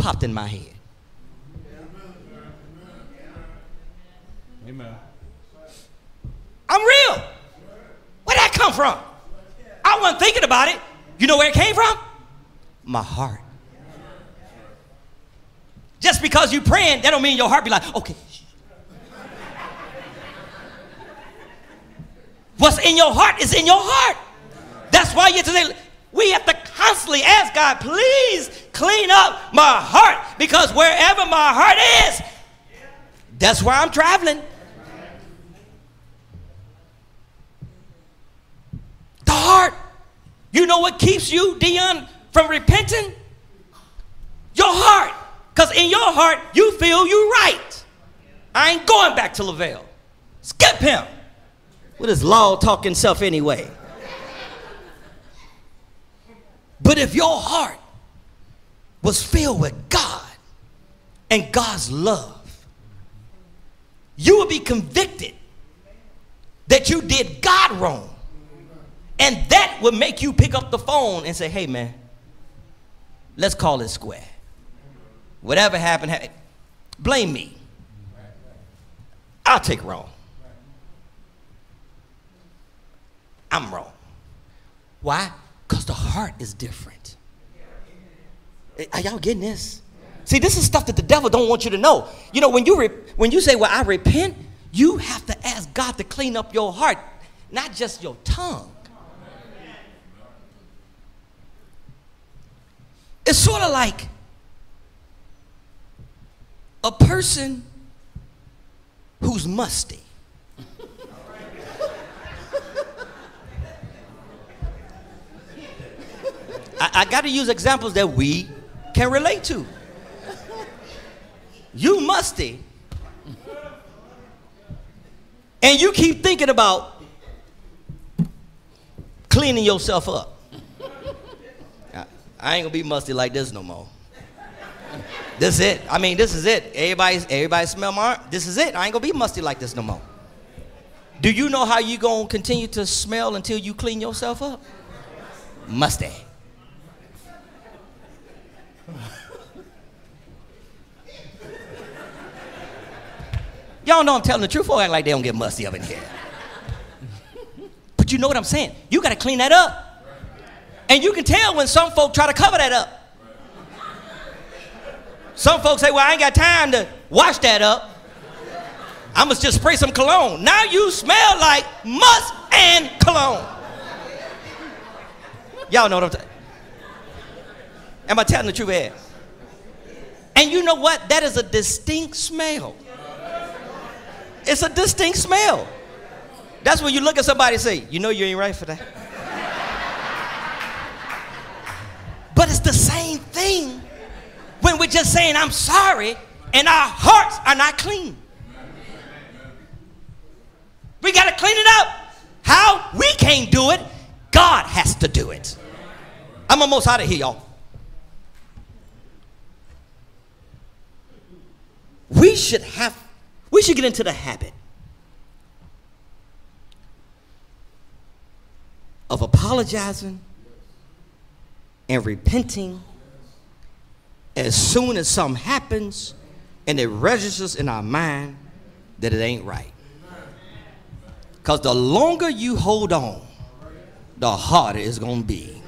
popped in my head. Amen. I'm real. Where'd that come from? I wasn't thinking about it. You know where it came from? My heart. Just because you're praying, that don't mean your heart be like, okay. What's in your heart is in your heart. That's why you today we have to constantly ask God, please clean up my heart because wherever my heart is, that's where I'm traveling. The heart. You know what keeps you, Dion, from repenting? Your heart. Because in your heart, you feel you're right. I ain't going back to Lavelle. Skip him. With his law talking self anyway. But if your heart was filled with God and God's love, you will be convicted that you did God wrong. And that would make you pick up the phone and say, hey, man, let's call it square. Whatever happened, ha- blame me. I'll take wrong. I'm wrong. Why? Because the heart is different. Eh, are y'all getting this? See, this is stuff that the devil don't want you to know. You know, when you re- when you say, "Well, I repent," you have to ask God to clean up your heart, not just your tongue. It's sort of like a person who's musty. I, I got to use examples that we can relate to. You musty. And you keep thinking about cleaning yourself up. I, I ain't gonna be musty like this no more. This is it. I mean, this is it. Everybody, everybody smell my arm. This is it. I ain't gonna be musty like this no more. Do you know how you gonna continue to smell until you clean yourself up? Musty. Y'all know I'm telling the truth. Folk act like they don't get musty up in here. but you know what I'm saying? You got to clean that up. And you can tell when some folk try to cover that up. Some folks say, well, I ain't got time to wash that up. I must just spray some cologne. Now you smell like must and cologne. Y'all know what I'm saying? Am I telling the truth here? And you know what? That is a distinct smell. It's a distinct smell. That's when you look at somebody and say, You know you ain't right for that. but it's the same thing when we're just saying, I'm sorry, and our hearts are not clean. We got to clean it up. How? We can't do it. God has to do it. I'm almost out of here, y'all. We should have, we should get into the habit of apologizing and repenting as soon as something happens and it registers in our mind that it ain't right. Because the longer you hold on, the harder it's going to be.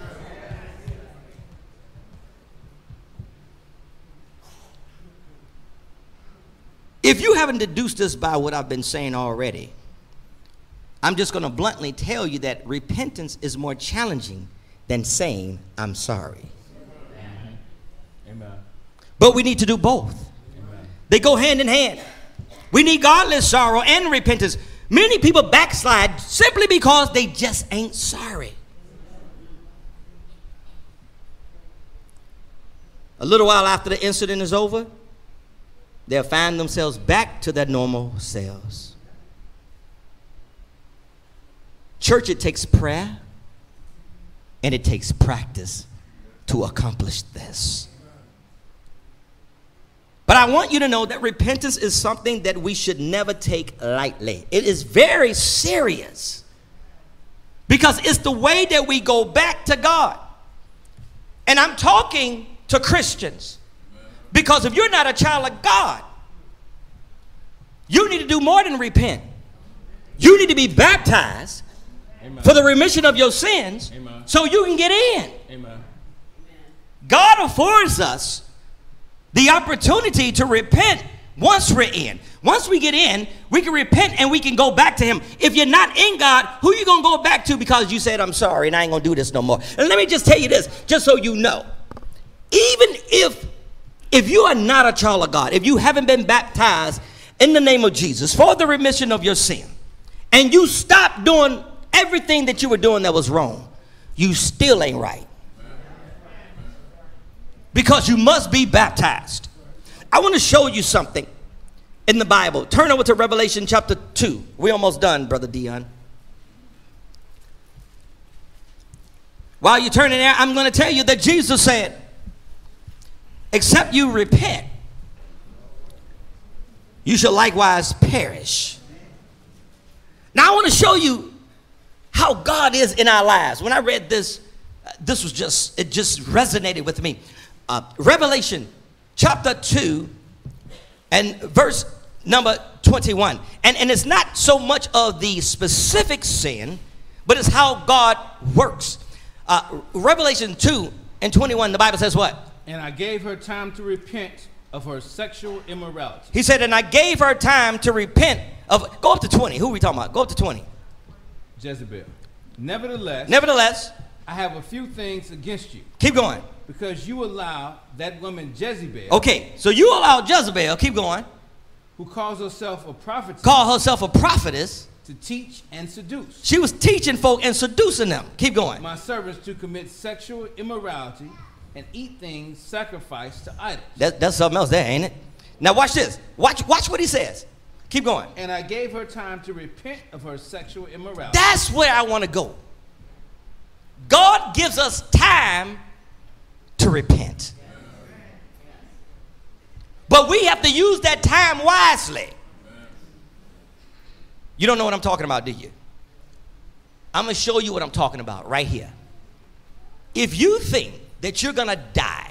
If you haven't deduced this by what I've been saying already, I'm just going to bluntly tell you that repentance is more challenging than saying, I'm sorry. Amen. But we need to do both. They go hand in hand. We need godless sorrow and repentance. Many people backslide simply because they just ain't sorry. A little while after the incident is over, they'll find themselves back to their normal selves. Church, it takes prayer and it takes practice to accomplish this. But I want you to know that repentance is something that we should never take lightly. It is very serious because it's the way that we go back to God. And I'm talking to Christians because if you're not a child of God, you need to do more than repent. You need to be baptized Amen. for the remission of your sins Amen. so you can get in. Amen. God affords us the opportunity to repent once we're in. Once we get in, we can repent and we can go back to Him. If you're not in God, who are you gonna go back to because you said, I'm sorry and I ain't gonna do this no more? And let me just tell you this, just so you know. Even if if you are not a child of God, if you haven't been baptized in the name of Jesus for the remission of your sin, and you stop doing everything that you were doing that was wrong, you still ain't right because you must be baptized. I want to show you something in the Bible. Turn over to Revelation chapter 2. We're almost done, Brother Dion. While you're turning there, I'm going to tell you that Jesus said, Except you repent, you shall likewise perish. Now, I want to show you how God is in our lives. When I read this, uh, this was just, it just resonated with me. Uh, Revelation chapter 2 and verse number 21. And, and it's not so much of the specific sin, but it's how God works. Uh, Revelation 2 and 21, the Bible says what? And I gave her time to repent of her sexual immorality. He said, and I gave her time to repent of, go up to 20. Who are we talking about? Go up to 20. Jezebel. Nevertheless, Nevertheless, I have a few things against you keep going. because you allow that woman Jezebel, Okay, so you allow Jezebel, keep going, who calls herself a prophetess. call herself a prophetess. to teach and seduce She was teaching folk and seducing them. Keep going. my servants to commit sexual immorality and eat things sacrificed to idols. That, that's something else there, ain't it? Now watch this. Watch, watch what he says. Keep going. And I gave her time to repent of her sexual immorality. That's where I want to go. God gives us time to repent. But we have to use that time wisely. You don't know what I'm talking about, do you? I'm going to show you what I'm talking about right here. If you think that you're to die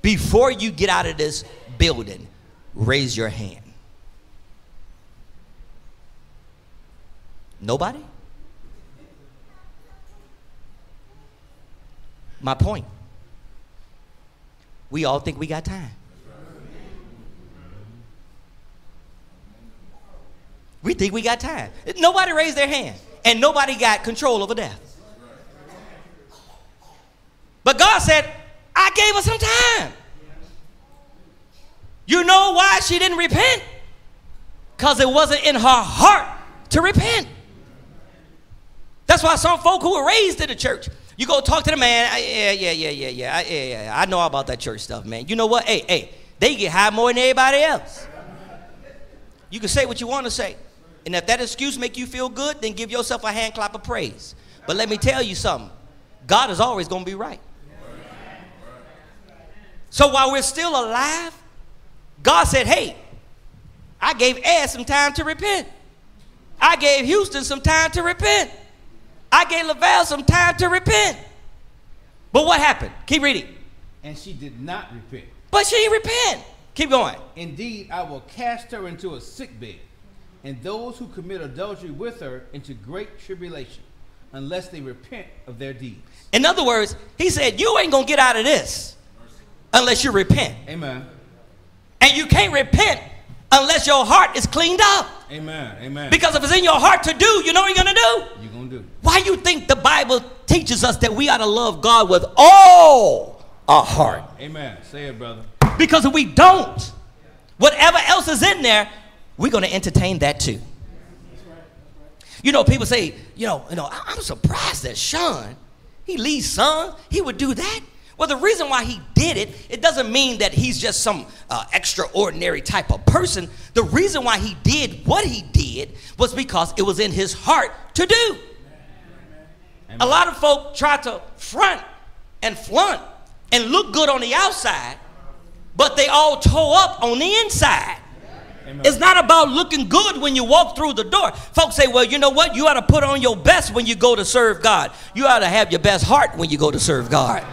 before you get out of this building, raise your hand. Nobody? My point. We all think we got time. We think we got time. Nobody raised their hand, and nobody got control over death. But God said, I gave her some time. You know why she didn't repent? Because it wasn't in her heart to repent. That's why some folk who were raised in the church, you go talk to the man, yeah, yeah, yeah, yeah, yeah, I, yeah, yeah, I know about that church stuff, man. You know what? Hey, hey, they get high more than everybody else. You can say what you want to say. And if that excuse make you feel good, then give yourself a hand clap of praise. But let me tell you something. God is always going to be right. So while we're still alive, God said, hey, I gave Ed some time to repent. I gave Houston some time to repent. I gave Lavelle some time to repent. But what happened? Keep reading. And she did not repent. But she did repent. Keep going. Indeed, I will cast her into a sick bed, and those who commit adultery with her into great tribulation, unless they repent of their deeds. In other words, he said, You ain't going to get out of this unless you repent. Amen. And you can't repent unless your heart is cleaned up. Amen. Amen. Because if it's in your heart to do, you know what you're going to do? you're going to do. Why you think the Bible teaches us that we ought to love God with all our heart? Amen. Say it, brother. Because if we don't, whatever else is in there, we're going to entertain that too. That's right. You know, people say, you know, you know, I'm surprised that Sean, he leads sons, he would do that. Well, the reason why he did it, it doesn't mean that he's just some uh, extraordinary type of person. The reason why he did what he did was because it was in his heart to do. Amen. A lot of folk try to front and flaunt and look good on the outside, but they all toe up on the inside. Amen. It's not about looking good when you walk through the door. Folks say, well, you know what? You ought to put on your best when you go to serve God. You ought to have your best heart when you go to serve God.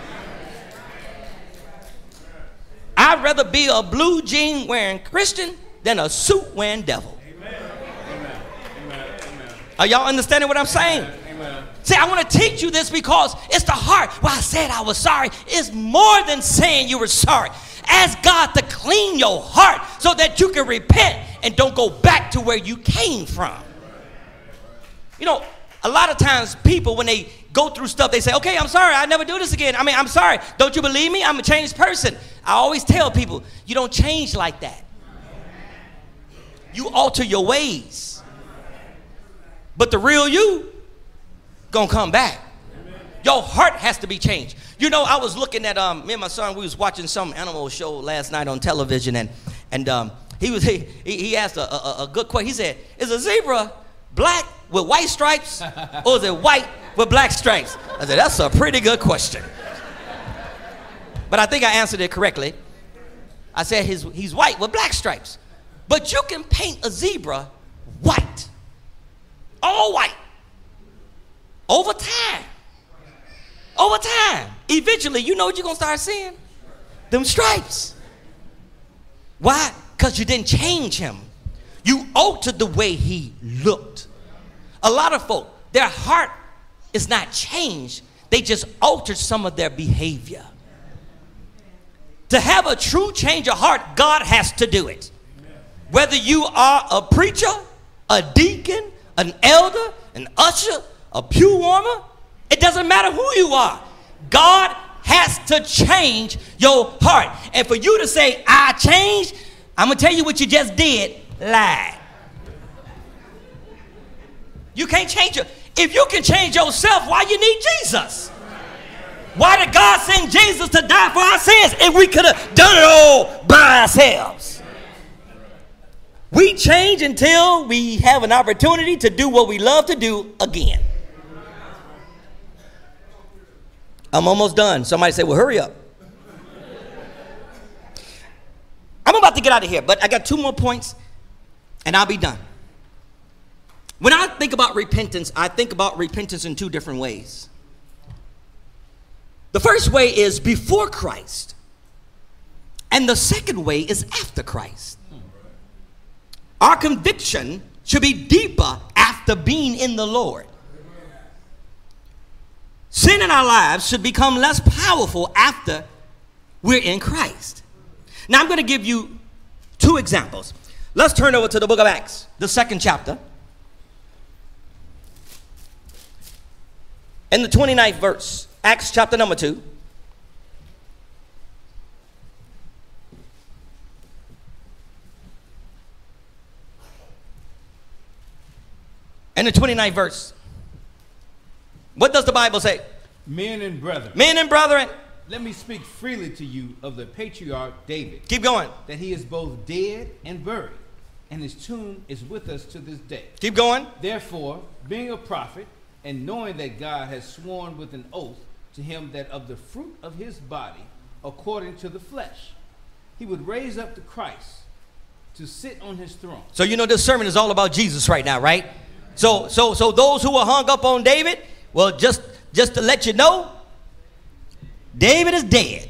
I'd rather be a blue jean wearing Christian than a suit wearing devil. Are y'all understanding what I'm saying? See, I want to teach you this because it's the heart. Well, I said I was sorry. It's more than saying you were sorry. Ask God to clean your heart so that you can repent and don't go back to where you came from. You know, a lot of times people, when they go through stuff, they say, okay, I'm sorry, I never do this again. I mean, I'm sorry. Don't you believe me? I'm a changed person. I always tell people, you don't change like that. You alter your ways. But the real you gonna come back. Your heart has to be changed. You know, I was looking at um, me and my son. We was watching some animal show last night on television, and and um, he was he, he asked a, a, a good question. He said, "Is a zebra black with white stripes, or is it white with black stripes?" I said, "That's a pretty good question." But I think I answered it correctly. I said he's, he's white with black stripes. But you can paint a zebra white, all white, over time. Over time. Eventually, you know what you're to start seeing? Them stripes. Why? Because you didn't change him. You altered the way he looked. A lot of folk, their heart is not changed, they just altered some of their behavior. To have a true change of heart, God has to do it. Whether you are a preacher, a deacon, an elder, an usher, a pew warmer, it doesn't matter who you are. God has to change your heart. And for you to say, I changed, I'm going to tell you what you just did lie. You can't change it. If you can change yourself, why you need Jesus? Why did God send Jesus to die for our sins if we could have done it all by ourselves? We change until we have an opportunity to do what we love to do again. I'm almost done. Somebody say, well, hurry up. I'm about to get out of here, but I got two more points and I'll be done. When I think about repentance, I think about repentance in two different ways. The first way is before Christ, and the second way is after Christ. Our conviction should be deeper after being in the Lord. Sin in our lives should become less powerful after we're in Christ. Now, I'm going to give you two examples. Let's turn over to the book of Acts, the second chapter. In the 29th verse, Acts chapter number 2. In the 29th verse, what does the Bible say? Men and brethren. Men and brethren. Let me speak freely to you of the patriarch David. Keep going. That he is both dead and buried, and his tomb is with us to this day. Keep going. Therefore, being a prophet, and knowing that God has sworn with an oath to him that of the fruit of his body, according to the flesh, he would raise up the Christ to sit on his throne. So you know this sermon is all about Jesus right now, right? So so so those who are hung up on David, well just just to let you know, David is dead.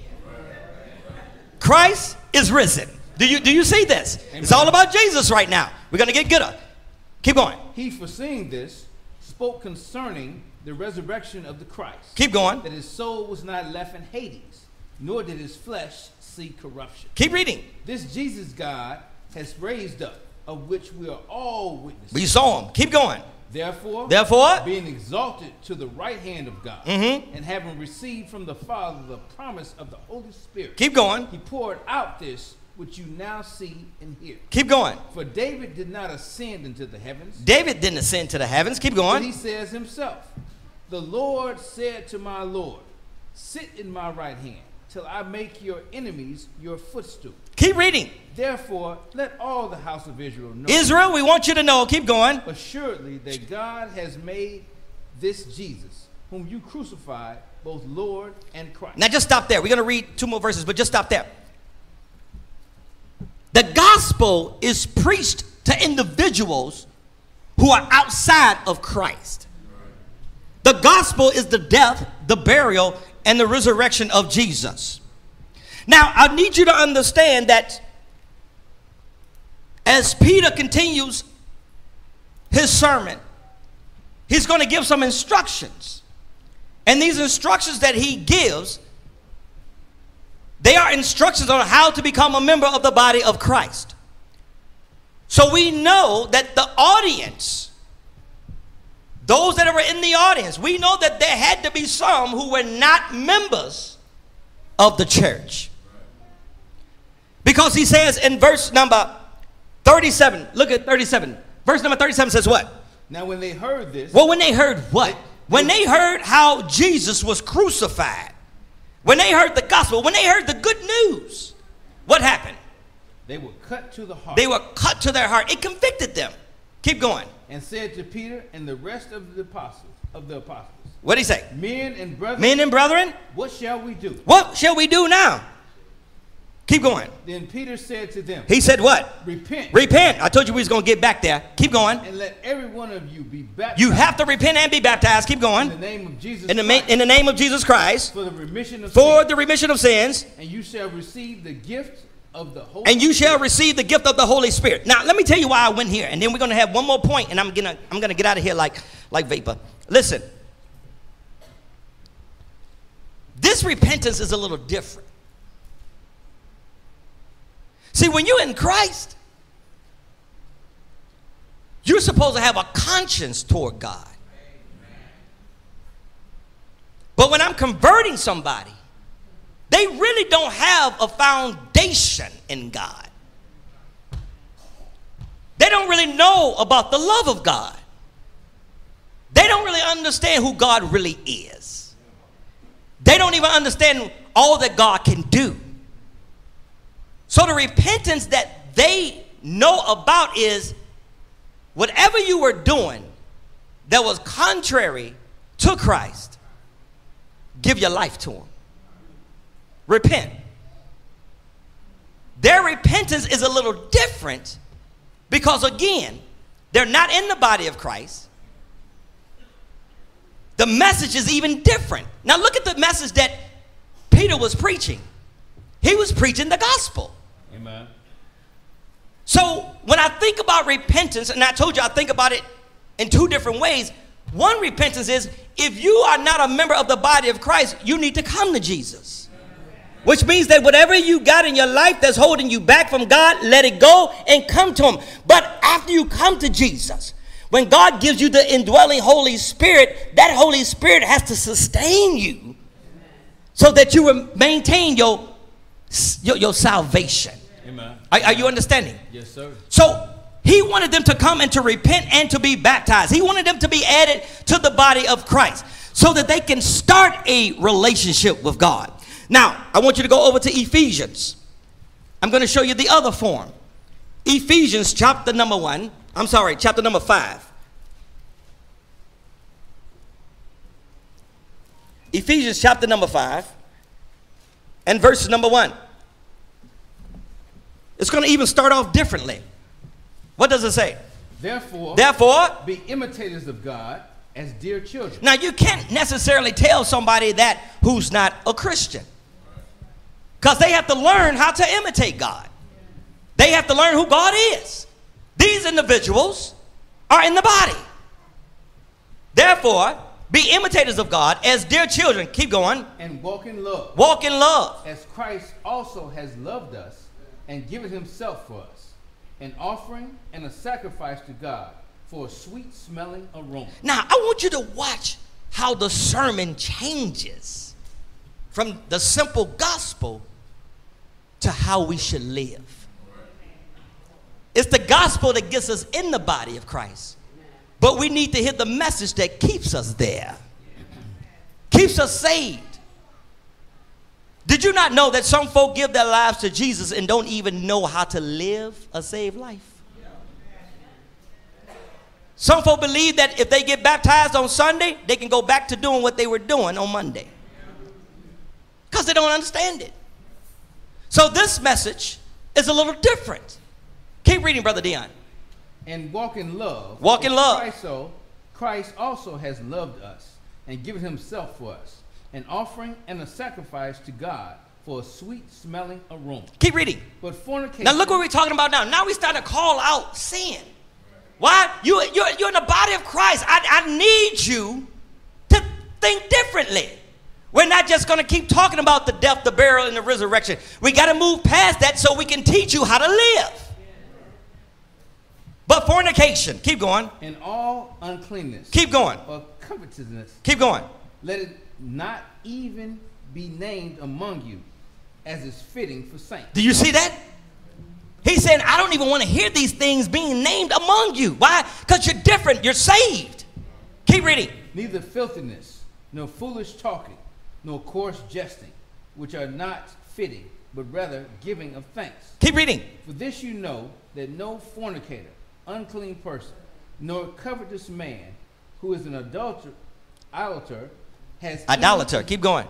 Christ is risen. Do you do you see this? It's all about Jesus right now. We're gonna get gooder. Keep going. He, foreseeing this, spoke concerning the resurrection of the Christ, Keep going. that his soul was not left in Hades, nor did his flesh see corruption. Keep reading. This Jesus God has raised up, of which we are all witnesses. We saw him. Keep going. Therefore, Therefore, being exalted to the right hand of God, Mhm. and having received from the Father the promise of the Holy Spirit, keep going. he poured out this which you now see and hear. Keep going. For David did not ascend into the heavens, David didn't ascend to the heavens. Keep but going. he says himself, The Lord said to my Lord, Sit in my right hand, till I make your enemies your footstool. Keep reading. Therefore, let all the house of Israel know Israel, we want you to know. Keep going. assuredly that God has made this Jesus, whom you crucified, both Lord and Christ. Now just stop there. We're going to read two more verses, but just stop there. The gospel is preached to individuals who are outside of Christ. The gospel is the death, the burial, and the resurrection of Jesus. Now, I need you to understand that as Peter continues his sermon, he's going to give some instructions. And these instructions that he gives, they are instructions on how to become a member of the body of Christ. So we know that the audience, those that were in the audience, we know that there had to be some who were not members of the church. Because he says in verse number 37, look at 37. Verse number 37 says what? Now, when they heard this, Well, when they heard what? When they heard how Jesus was crucified, when they heard the gospel, when they heard the good news, what happened? they were cut to the heart They were cut to their heart. It convicted them. Keep going. and said to Peter and the rest of the apostles, of the apostles, What did he say? Men and brethren, Men and brethren, what shall we do? what shall we do now? Keep going. Then Peter said to them, He said what? Repent Repent. I told you we was going to get back there. Keep going. and let every one of you be baptized You have to repent and be baptized. Keep going. in the name of Jesus In the, Christ in the name of Jesus Christ for the remission of sins. for sin, the remission of sins, and you shall receive the gift of the Holy and you shall Spirit. receive the gift of the Holy Spirit. Now, let me tell you why I went here, and then we're going to have one more point, and I'm gonna I'm gonna get out of here like like vapor. Listen, this repentance is a little different. See, when you're in Christ, you're supposed to have a conscience toward God. But when I'm converting somebody, they really don't have a foundation in God. They don't really know about the love of God. They don't really understand who God really is. They don't even understand all that God can do. So the repentance that they know about is whatever you were doing that was contrary to Christ, give your life to Him. Repent. Their repentance is a little different because, again, they're not in the body of Christ. The message is even different. Now, look at the message that Peter was preaching. He was preaching the gospel. Amen. So when I think about repentance, and I told you I think about it in two different ways. One repentance is if you are not a member of the body of Christ, you need to come to Jesus. Which means that whatever you got in your life that's holding you back from God, let it go and come to Him. But after you come to Jesus, when God gives you the indwelling Holy Spirit, that Holy Spirit has to sustain you so that you maintain your, your, your salvation. Are, are you understanding? Yes, sir. So He wanted them to come and to repent and to be baptized. He wanted them to be added to the body of Christ so that they can start a relationship with God. Now, I want you to go over to Ephesians. I'm going to show you the other form. Ephesians chapter number 1, I'm sorry, chapter number 5. Ephesians chapter number 5 and verse number 1. It's going to even start off differently. What does it say? Therefore, Therefore, be imitators of God as dear children. now you can't necessarily tell somebody that who's not a Christian. Because they have to learn how to imitate God. They have to learn who God is. These individuals are in the body. Therefore, be imitators of God as dear children. Keep going. And walk in love, Walk in love. as Christ also has loved us and given himself for us, an offering and a sacrifice to God for a sweet smelling aroma. Now, I want you to watch how the sermon changes from the simple gospel to how we should live. It's the gospel that gets us in the body of Christ. But we need to hear the message that keeps us there, keeps us saved. Did you not know that some folk give their lives to Jesus and don't even know how to live a saved life? Some folk believe that if they get baptized on Sunday, they can go back to doing what they were doing on Monday. Because they don't understand it. So this message is a little different. Keep reading, Brother Dion. And walk in love. Walk in love. Christ, so, Christ also has loved us and given himself for us, an offering and a sacrifice to God for a sweet smelling aroma. Keep reading. But fornication. Now look what we're talking about now. Now we start to call out sin. Why? You, you're, you're in the body of Christ. I, I need you to think differently. We're not just going to keep talking about the death, the burial, and the resurrection. We got to move past that so we can teach you how to live. But fornication, keep going, And all uncleanness. keep going, Or covetousness. keep going. Let it not even be named among you as is fitting for saints. Do you see that? He's saying, I don't even want to hear these things being named among you. Why? Because you're different, you're saved. Keep reading. Neither filthiness, nor foolish talking, nor coarse jesting, which are not fitting, but rather giving of thanks. Keep reading. For this you know that no fornicator, unclean person, nor covetous man, who is an adulterer, idolater, has Idolater. Keep going.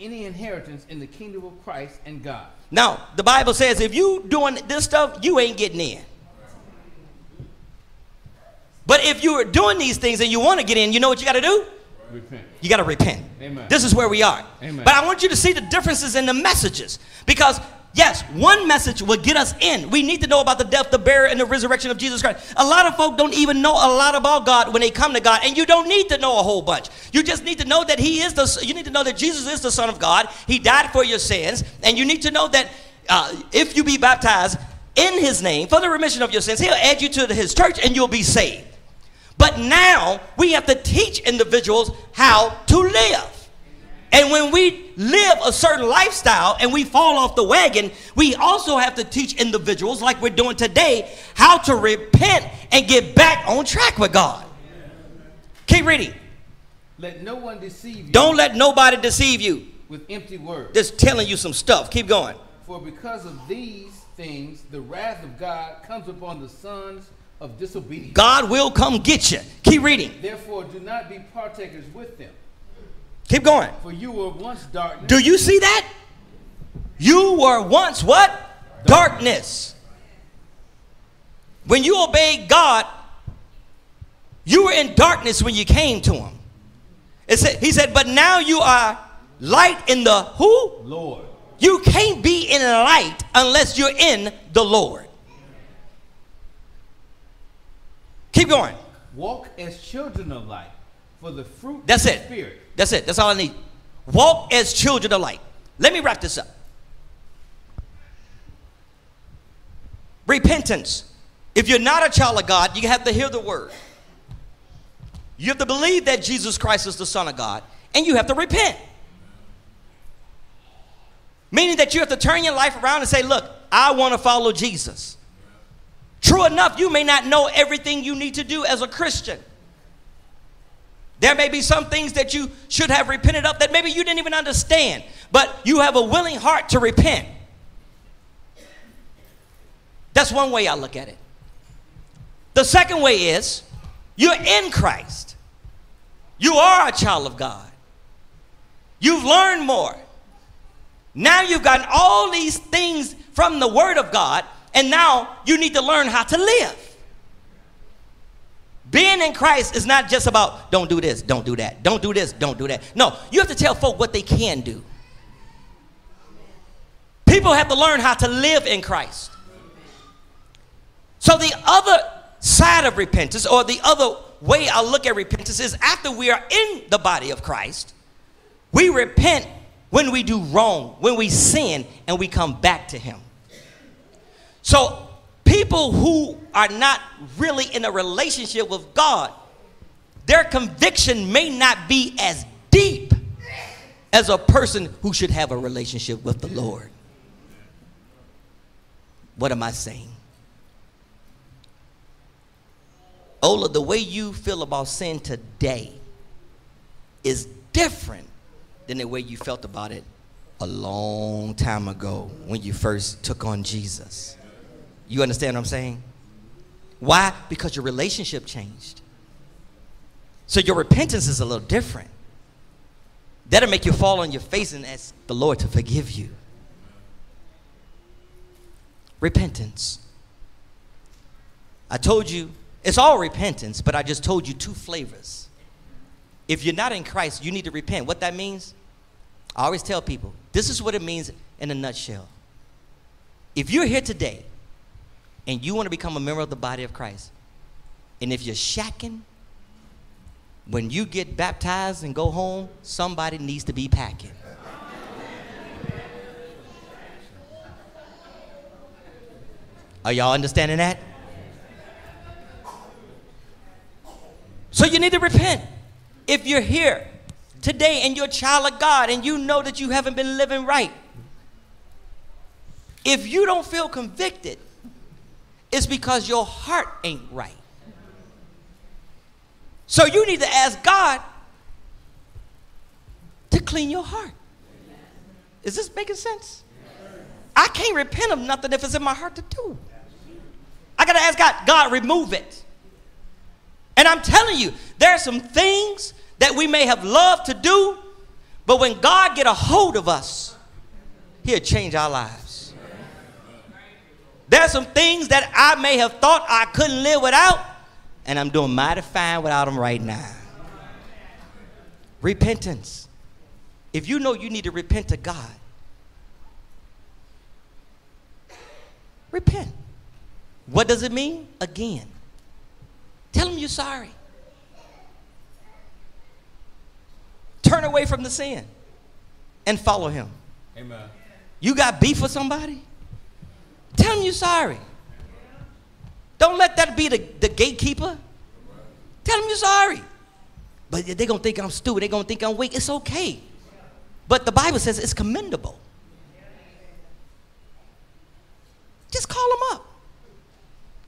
any inheritance in the kingdom of Christ and God. Now, the Bible says if you doing this stuff, you ain't getting in. But if you are doing these things and you want to get in, you know what you got to do? Repent. You got to repent. Amen. This is where we are. Amen. But I want you to see the differences in the messages because yes, one message will get us in. We need to know about the death, the burial, and the resurrection of Jesus Christ. A lot of folk don't even know a lot about God when they come to God, and you don't need to know a whole bunch. You just need to know that He is the. You need to know that Jesus is the Son of God. He died for your sins, and you need to know that uh, if you be baptized in His name for the remission of your sins, He'll add you to His church, and you'll be saved. But now we have to teach individuals how to live. And when we live a certain lifestyle and we fall off the wagon, we also have to teach individuals, like we're doing today, how to repent and get back on track with God. Keep reading. Let no one deceive you Don't let nobody deceive you. with empty words. Just telling you some stuff. Keep going. For because of these things, the wrath of God comes upon the sons of disobedience. God will come get you. Keep reading. Therefore, do not be partakers with them. Keep going. For you were once darkness, Do you see that? You were once what? Darkness. When you obeyed God, you were in darkness when you came to him. It said, he said, but now you are light in the who? Lord. You can't be in light unless you're in the Lord. Keep going. Walk as children of light, for the fruit That's of it. Spirit. That's it. That's all I need. Walk as children of light. Let me wrap this up. Repentance. If you're not a child of God, you have to hear the word. You have to believe that Jesus Christ is the Son of God, and you have to repent. Meaning that you have to turn your life around and say, Look, I want to follow Jesus. True enough, you may not know everything you need to do as a Christian. There may be some things that you should have repented of that maybe you didn't even understand, but you have a willing heart to repent. That's one way I look at it. The second way is you're in Christ. You are a child of God. You've learned more. Now you've gotten all these things from the Word of God, and now you need to learn how to live. Being in Christ is not just about don't do this, don't do that, don't do this, don't do that. No, you have to tell folk what they can do. People have to learn how to live in Christ. So the other side of repentance, or the other way I look at repentance, is after we are in the body of Christ, we repent when we do wrong, when we sin, and we come back to Him. So people who are not really in a relationship with God, their conviction may not be as deep as a person who should have a relationship with the Lord. What am I saying? Ola, the way you feel about sin today is different than the way you felt about it a long time ago when you first took on Jesus. You understand what I'm saying? Why? Because your relationship changed. So your repentance is a little different. That'll make you fall on your face and ask the Lord to forgive you. Repentance. I told you, it's all repentance, but I just told you two flavors. If you're not in Christ, you need to repent. What that means, I always tell people this is what it means in a nutshell. If you're here today and you want to become a member of the body of Christ, and if you're shacking, when you get baptized and go home, somebody needs to be packing. Are y'all understanding that? So you need to repent. If you're here today and you're a child of God and you know that you haven't been living right, if you don't feel convicted, it's because your heart ain't right. So you need to ask God to clean your heart. Is this making sense? I can't repent of nothing if it's in my heart to do. I got to ask God, God, remove it. And I'm telling you, there are some things that we may have loved to do, but when God get a hold of us, he'll change our lives. There are some things that I may have thought I couldn't live without, and I'm doing mighty fine without them right now. Repentance. If you know you need to repent to God, repent. What does it mean? Again, tell him you're sorry. Turn away from the sin and follow him. Amen. You got beef with somebody? Tell them you're sorry. Don't let that be the, the gatekeeper. Tell them you're sorry. But they're going to think I'm stupid. They're going to think I'm weak. It's okay. But the Bible says it's commendable. Just call them up.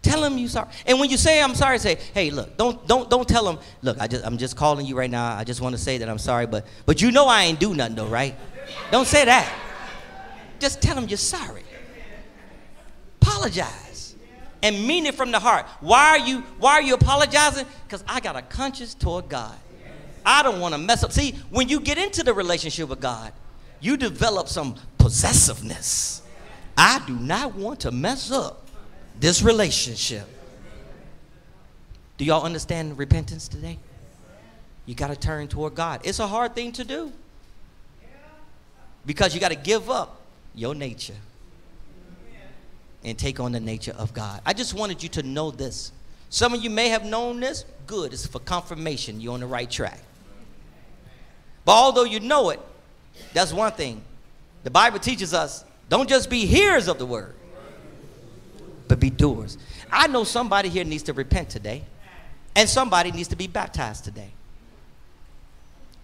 Tell them you're sorry. And when you say I'm sorry, say, hey, look, don't don't don't tell them, look, I just I'm just calling you right now. I just want to say that I'm sorry, but but you know I ain't do nothing though, right? Don't say that. Just tell them you're sorry. Apologize. And mean it from the heart. Why are you why are you apologizing? Because I got a conscience toward God. I don't want to mess up. See, when you get into the relationship with God, you develop some possessiveness. I do not want to mess up this relationship. Do y'all understand repentance today? You got to turn toward God. It's a hard thing to do because you got to give up your nature and take on the nature of God. I just wanted you to know this. Some of you may have known this. Good. It's for confirmation. You're on the right track. But although you know it, that's one thing. The Bible teaches us don't just be hearers of the word, but be doers. I know somebody here needs to repent today, and somebody needs to be baptized today.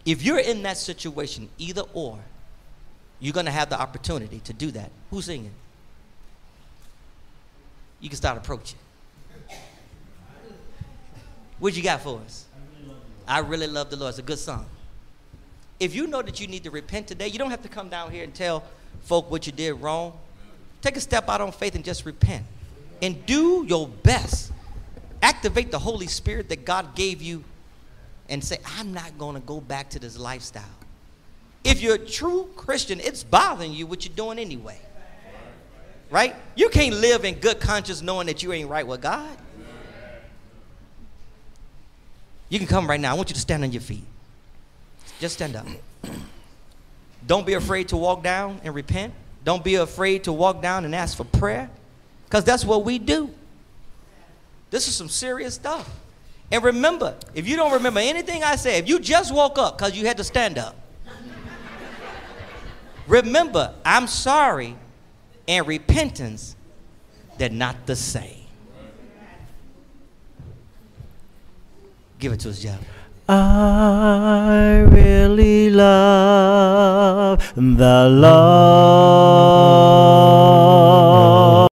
If you're in that situation, either or, you're going to have the opportunity to do that. Who's singing? You can start approaching. What you got for us? I really love the Lord. It's a good song. If you know that you need to repent today, you don't have to come down here and tell folk what you did wrong. Take a step out on faith and just repent. And do your best. Activate the Holy Spirit that God gave you and say, I'm not going to go back to this lifestyle. If you're a true Christian, it's bothering you what you're doing anyway. Right? You can't live in good conscience knowing that you ain't right with God. You can come right now. I want you to stand on your feet. Just stand up. Don't be afraid to walk down and repent. Don't be afraid to walk down and ask for prayer because that's what we do. This is some serious stuff. And remember, if you don't remember anything I said, if you just woke up because you had to stand up, remember, I'm sorry and repentance, they're not the same. Give it to us, Jeff. I really love the Lord.